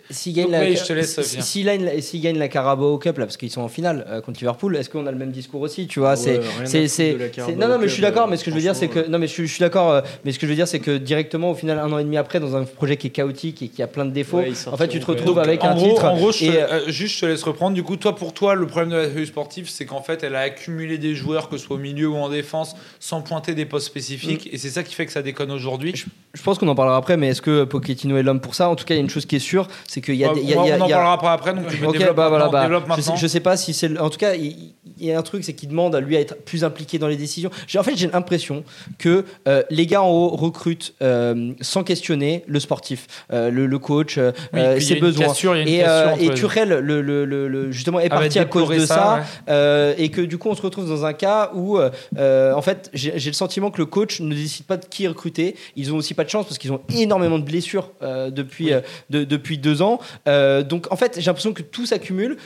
S'il gagne, la, si- gagne, la Carabao Cup là, parce qu'ils sont en finale euh, contre Liverpool, est-ce qu'on a le même discours aussi Tu vois, c'est, Ouais, c'est, non, non, mais je suis d'accord. Mais ce que je veux dire, c'est que non, mais je, suis- je suis d'accord. euh, mais ce que je veux dire, c'est que directement, au final, un an et demi après, dans un projet qui est chaotique et qui a plein de défauts, Ouais, en fait, tu te retrouves avec un gros, titre. En gros, je te, et, euh, euh, juste, je te laisse reprendre. Du coup, toi, pour toi, le problème de la série sportive, c'est qu'en fait, elle a accumulé des joueurs, que ce soit au milieu ou en défense, sans pointer des postes spécifiques. Et c'est ça qui fait que ça déconne aujourd'hui. Je pense qu'on en parlera après, mais est-ce que Pochettino est l'homme pour ça? En tout cas, il y a une chose qui est sûre, c'est qu'il y a, il y a- on il y a- en parlera pas après, donc tu me Ok, développes bah voilà, bah, développe je, sais, maintenant. je sais pas si c'est. En tout cas, il, il y a un truc, c'est qu'il demande à lui à être plus impliqué dans les décisions. En fait, j'ai l'impression que euh, les gars en haut recrutent euh, sans questionner le sportif, euh, le, le coach, Oui, ses besoins. cassure, il y a une Et, et. Turel, le, le- le- justement, est Ah, va parti à cause de ça, ouais. et que du coup, on se retrouve dans un cas où, en fait, j'ai le sentiment que le coach ne décide pas de qui recruter. Ils ont aussi pas de chance parce qu'ils ont énormément de blessures euh, depuis, euh, de- depuis deux ans. Euh, donc, en fait, j'ai l'impression que tout s'accumule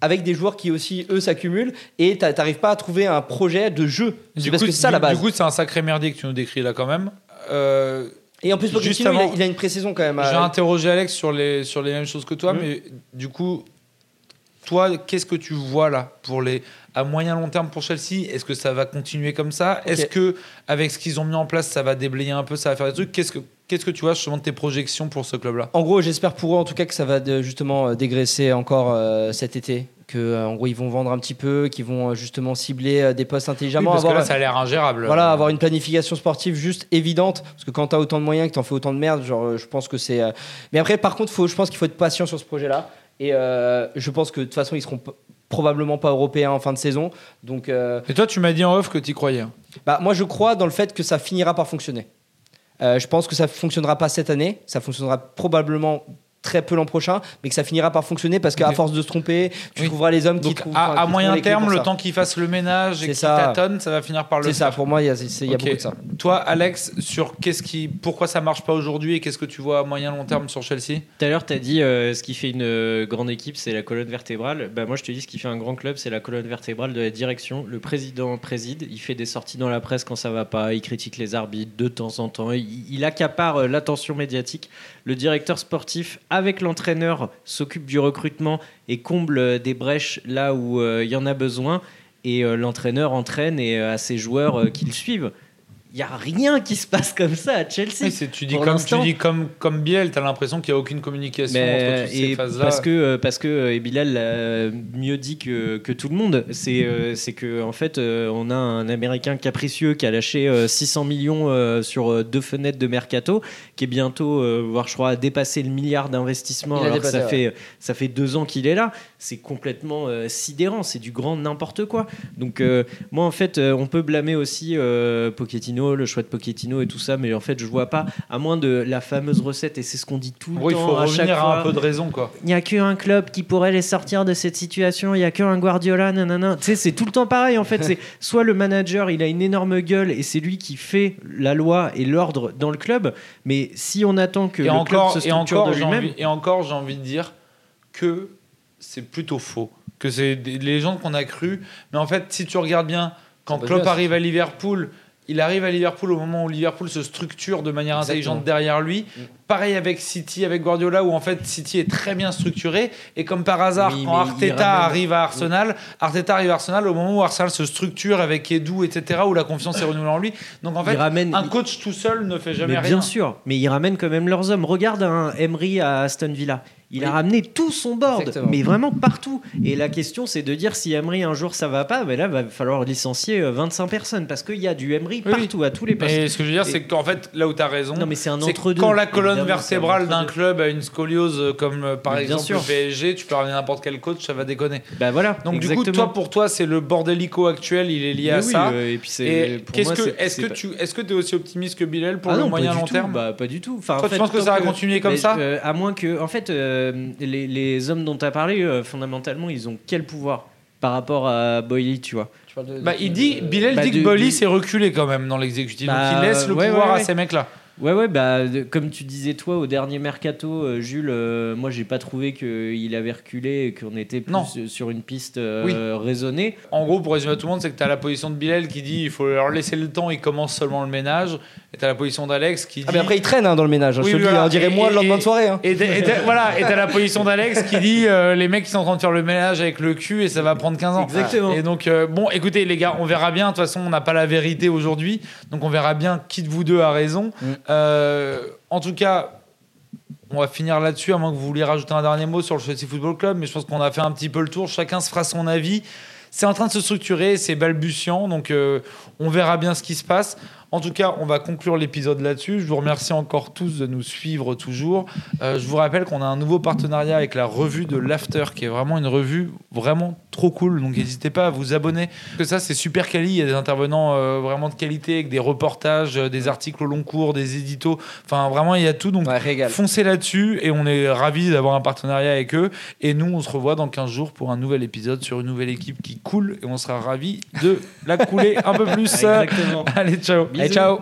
avec des joueurs qui aussi eux s'accumulent et t'a- t'arrives pas à trouver un projet de jeu Du parce coup, que c'est ça du- la base Du coup, c'est un sacré merdier que tu nous décris là quand même. Euh, et en plus Pochettino, il, a, avant- il a une pré-saison quand même J'ai interrogé Alex sur les, sur les mêmes choses que toi, mais du coup, toi, qu'est-ce que tu vois là pour les à moyen long terme pour Chelsea Est-ce que ça va continuer comme ça Est-ce que avec ce qu'ils ont mis en place, ça va déblayer un peu, ça va faire des trucs Qu'est-ce que qu'est-ce que tu vois justement de tes projections pour ce club-là En gros, j'espère pour eux en tout cas que ça va de- justement euh, dégraisser encore euh, cet été. Que euh, en gros ils vont vendre un petit peu, qu'ils vont justement cibler euh, des postes Oui, intelligemment, Parce que là, ça a l'air ingérable. voilà, avoir une planification sportive juste évidente. Parce que quand t'as autant de moyens, que t'en fais autant de merde, genre je pense que c'est. Mais après, par contre, faut, je pense qu'il faut être patient sur ce projet-là. Et euh, je pense que de toute façon ils seront probablement pas européens en fin de saison. Donc euh, Et toi, tu m'as dit en off que tu y croyais. hein. bah, moi, je crois dans le fait que ça finira par fonctionner. Euh, je pense que ça fonctionnera pas cette année, ça fonctionnera probablement très peu l'an prochain, mais que ça finira par fonctionner parce qu'à force de se tromper, tu Oui. trouveras les hommes qui Donc, trouvent. à, qui moyen terme, le ça. temps qu'ils fassent le ménage et qu'ils ça. tâtonnent, ça va finir par le C'est ça, pour moi, il y a, y a beaucoup de ça. Toi, Alex, sur qu'est-ce qui, pourquoi ça marche pas aujourd'hui et qu'est-ce que tu vois à moyen long terme sur Chelsea? Tout à l'heure, tu as dit euh, ce qui fait une euh, grande équipe, c'est la colonne vertébrale. Bah, moi, je te dis ce qui fait un grand club, c'est la colonne vertébrale de la direction. Le président préside, il fait des sorties dans la presse quand ça va pas, il critique les arbitres de temps en temps, il, il accapare euh, l'attention médiatique. Le directeur sportif, avec l'entraîneur, s'occupe du recrutement et comble euh, des brèches là où euh, il y en a besoin. Et euh, l'entraîneur entraîne et à ses joueurs qui le suivent. Il n'y a rien qui se passe comme ça à Chelsea. Oui, tu dis comme tu dis comme comme Biel, t'as l'impression qu'il y a aucune communication entre toutes ces et phases-là. parce que euh, parce que euh, et Bilal l'a mieux dit que, que tout le monde, c'est euh, c'est que en fait on a un Américain capricieux qui a lâché euh, 600 millions sur deux fenêtres de mercato, qui est bientôt voire je crois à dépasser le milliard d'investissements alors que ça ouais. fait ça fait deux ans qu'il est là. C'est complètement euh, sidérant, c'est du grand n'importe quoi. Donc euh, moi en fait euh, on peut blâmer aussi Pochettino, le choix de Pochettino et tout ça, mais en fait je vois pas à moins de la fameuse recette et c'est ce qu'on dit tout le gros, il temps faut à chaque revenir fois. à un peu de raison, quoi. Il n'y a qu'un club qui pourrait les sortir de cette situation. Il n'y a qu'un Guardiola, nanana. Tu sais, c'est tout le temps pareil en fait. C'est *laughs* soit le manager, il a une énorme gueule et c'est lui qui fait la loi et l'ordre dans le club. Mais si on attend que Et le encore, club se et structure encore, de j'ai lui-même, et encore, j'ai envie de dire que c'est plutôt faux. Que c'est des légendes qu'on a crues. Mais en fait, si tu regardes bien, quand Klopp arrive à Liverpool, Il arrive à Liverpool au moment où Liverpool se structure de manière Exactement. intelligente derrière lui. Mm. Pareil avec City, avec Guardiola, où en fait City est très bien structuré. Et comme par hasard, Oui, quand il Arteta ramène- arrive à Arsenal, Arteta arrive à Arsenal au moment où Arsenal se structure avec Edu, etc., où la confiance est renouvelée en lui. Donc en fait, il ramène, un coach tout seul ne fait jamais mais rien. bien sûr, mais ils ramènent quand même leurs hommes. Regarde un Emery à Aston Villa. Il a Oui. ramené tout son board, Exactement. mais vraiment partout. Et la question, c'est de dire si Emery un jour ça va pas, mais là, va falloir licencier euh, 25 personnes parce qu'il y a du Emery Oui, partout, à tous les postes. Mais ce que je veux dire, Et- c'est qu'en fait, là où tu as raison, Non, mais c'est quand la colonne vertébrale d'un club a une scoliose euh, comme euh, par Mais exemple sûr. le PSG, tu peux ramener n'importe quel coach, ça va déconner. Bah voilà. Donc du coup, toi pour toi, c'est le bordélico actuel, il est lié à oui, ça. euh, et puis c'est. Et qu'est-ce moi, que est-ce que tu est-ce que es aussi optimiste que Bilal pour Ah le non, moyen long terme? Bah, pas du tout. Toi, tu penses que ça va continuer comme ça? euh, À moins que, en fait, euh, les, les hommes dont tu as parlé, euh, fondamentalement, ils ont quel pouvoir par rapport à Boily, tu vois Tu parles de- Bah, de- il dit, de- Bilal bah, dit que de- s'est reculé quand même dans l'exécutif. Bah, Donc il laisse le ouais, pouvoir ouais, à ces mecs-là. Ouais, ouais, bah, de- comme tu disais toi au dernier mercato, euh, Jules, euh, moi j'ai pas trouvé qu'il avait reculé et qu'on était plus Non. euh, sur une piste euh, raisonnée. En gros, pour résumer à tout le monde, c'est que tu as la position de Bilal qui dit il faut leur laisser le temps, il commence seulement le ménage. Et tu as la position d'Alex qui dit. Ah, mais après, il traîne hein, dans le ménage. hein, Oui, je te le dis, voilà. on dirait Et- moi le lendemain de soirée. hein. Et voilà, et t'as la position d'Alex qui dit euh, les mecs qui sont en train de faire le ménage avec le cul et ça va prendre 15 ans. Exactement. Et donc, euh, bon, écoutez, les gars, on verra bien. De toute façon, on n'a pas la vérité aujourd'hui. Donc, on verra bien qui de vous deux a raison. Mm. Euh, en tout cas, on va finir là-dessus, à moins que vous vouliez rajouter un dernier mot sur le Chelsea Football Club. Mais je pense qu'on a fait un petit peu le tour. Chacun se fera son avis. C'est en train de se structurer, c'est balbutiant. Donc, euh, on verra bien ce qui se passe. En tout cas, on va conclure l'épisode là-dessus. Je vous remercie encore tous de nous suivre toujours. Euh, je vous rappelle qu'on a un nouveau partenariat avec la revue de l'After, qui est vraiment une revue vraiment trop cool. Donc n'hésitez pas à vous abonner. Parce que ça, c'est super quali. Il y a des intervenants euh, vraiment de qualité, avec des reportages, euh, des articles au long cours, des éditos. Enfin, vraiment, il y a tout. Donc Ouais, foncez là-dessus et on est ravis d'avoir un partenariat avec eux. Et nous, on se revoit dans 15 jours pour un nouvel épisode sur une nouvelle équipe qui coule et on sera ravis de la couler un peu plus. *laughs* Exactement. Allez, ciao. Allez, ciao.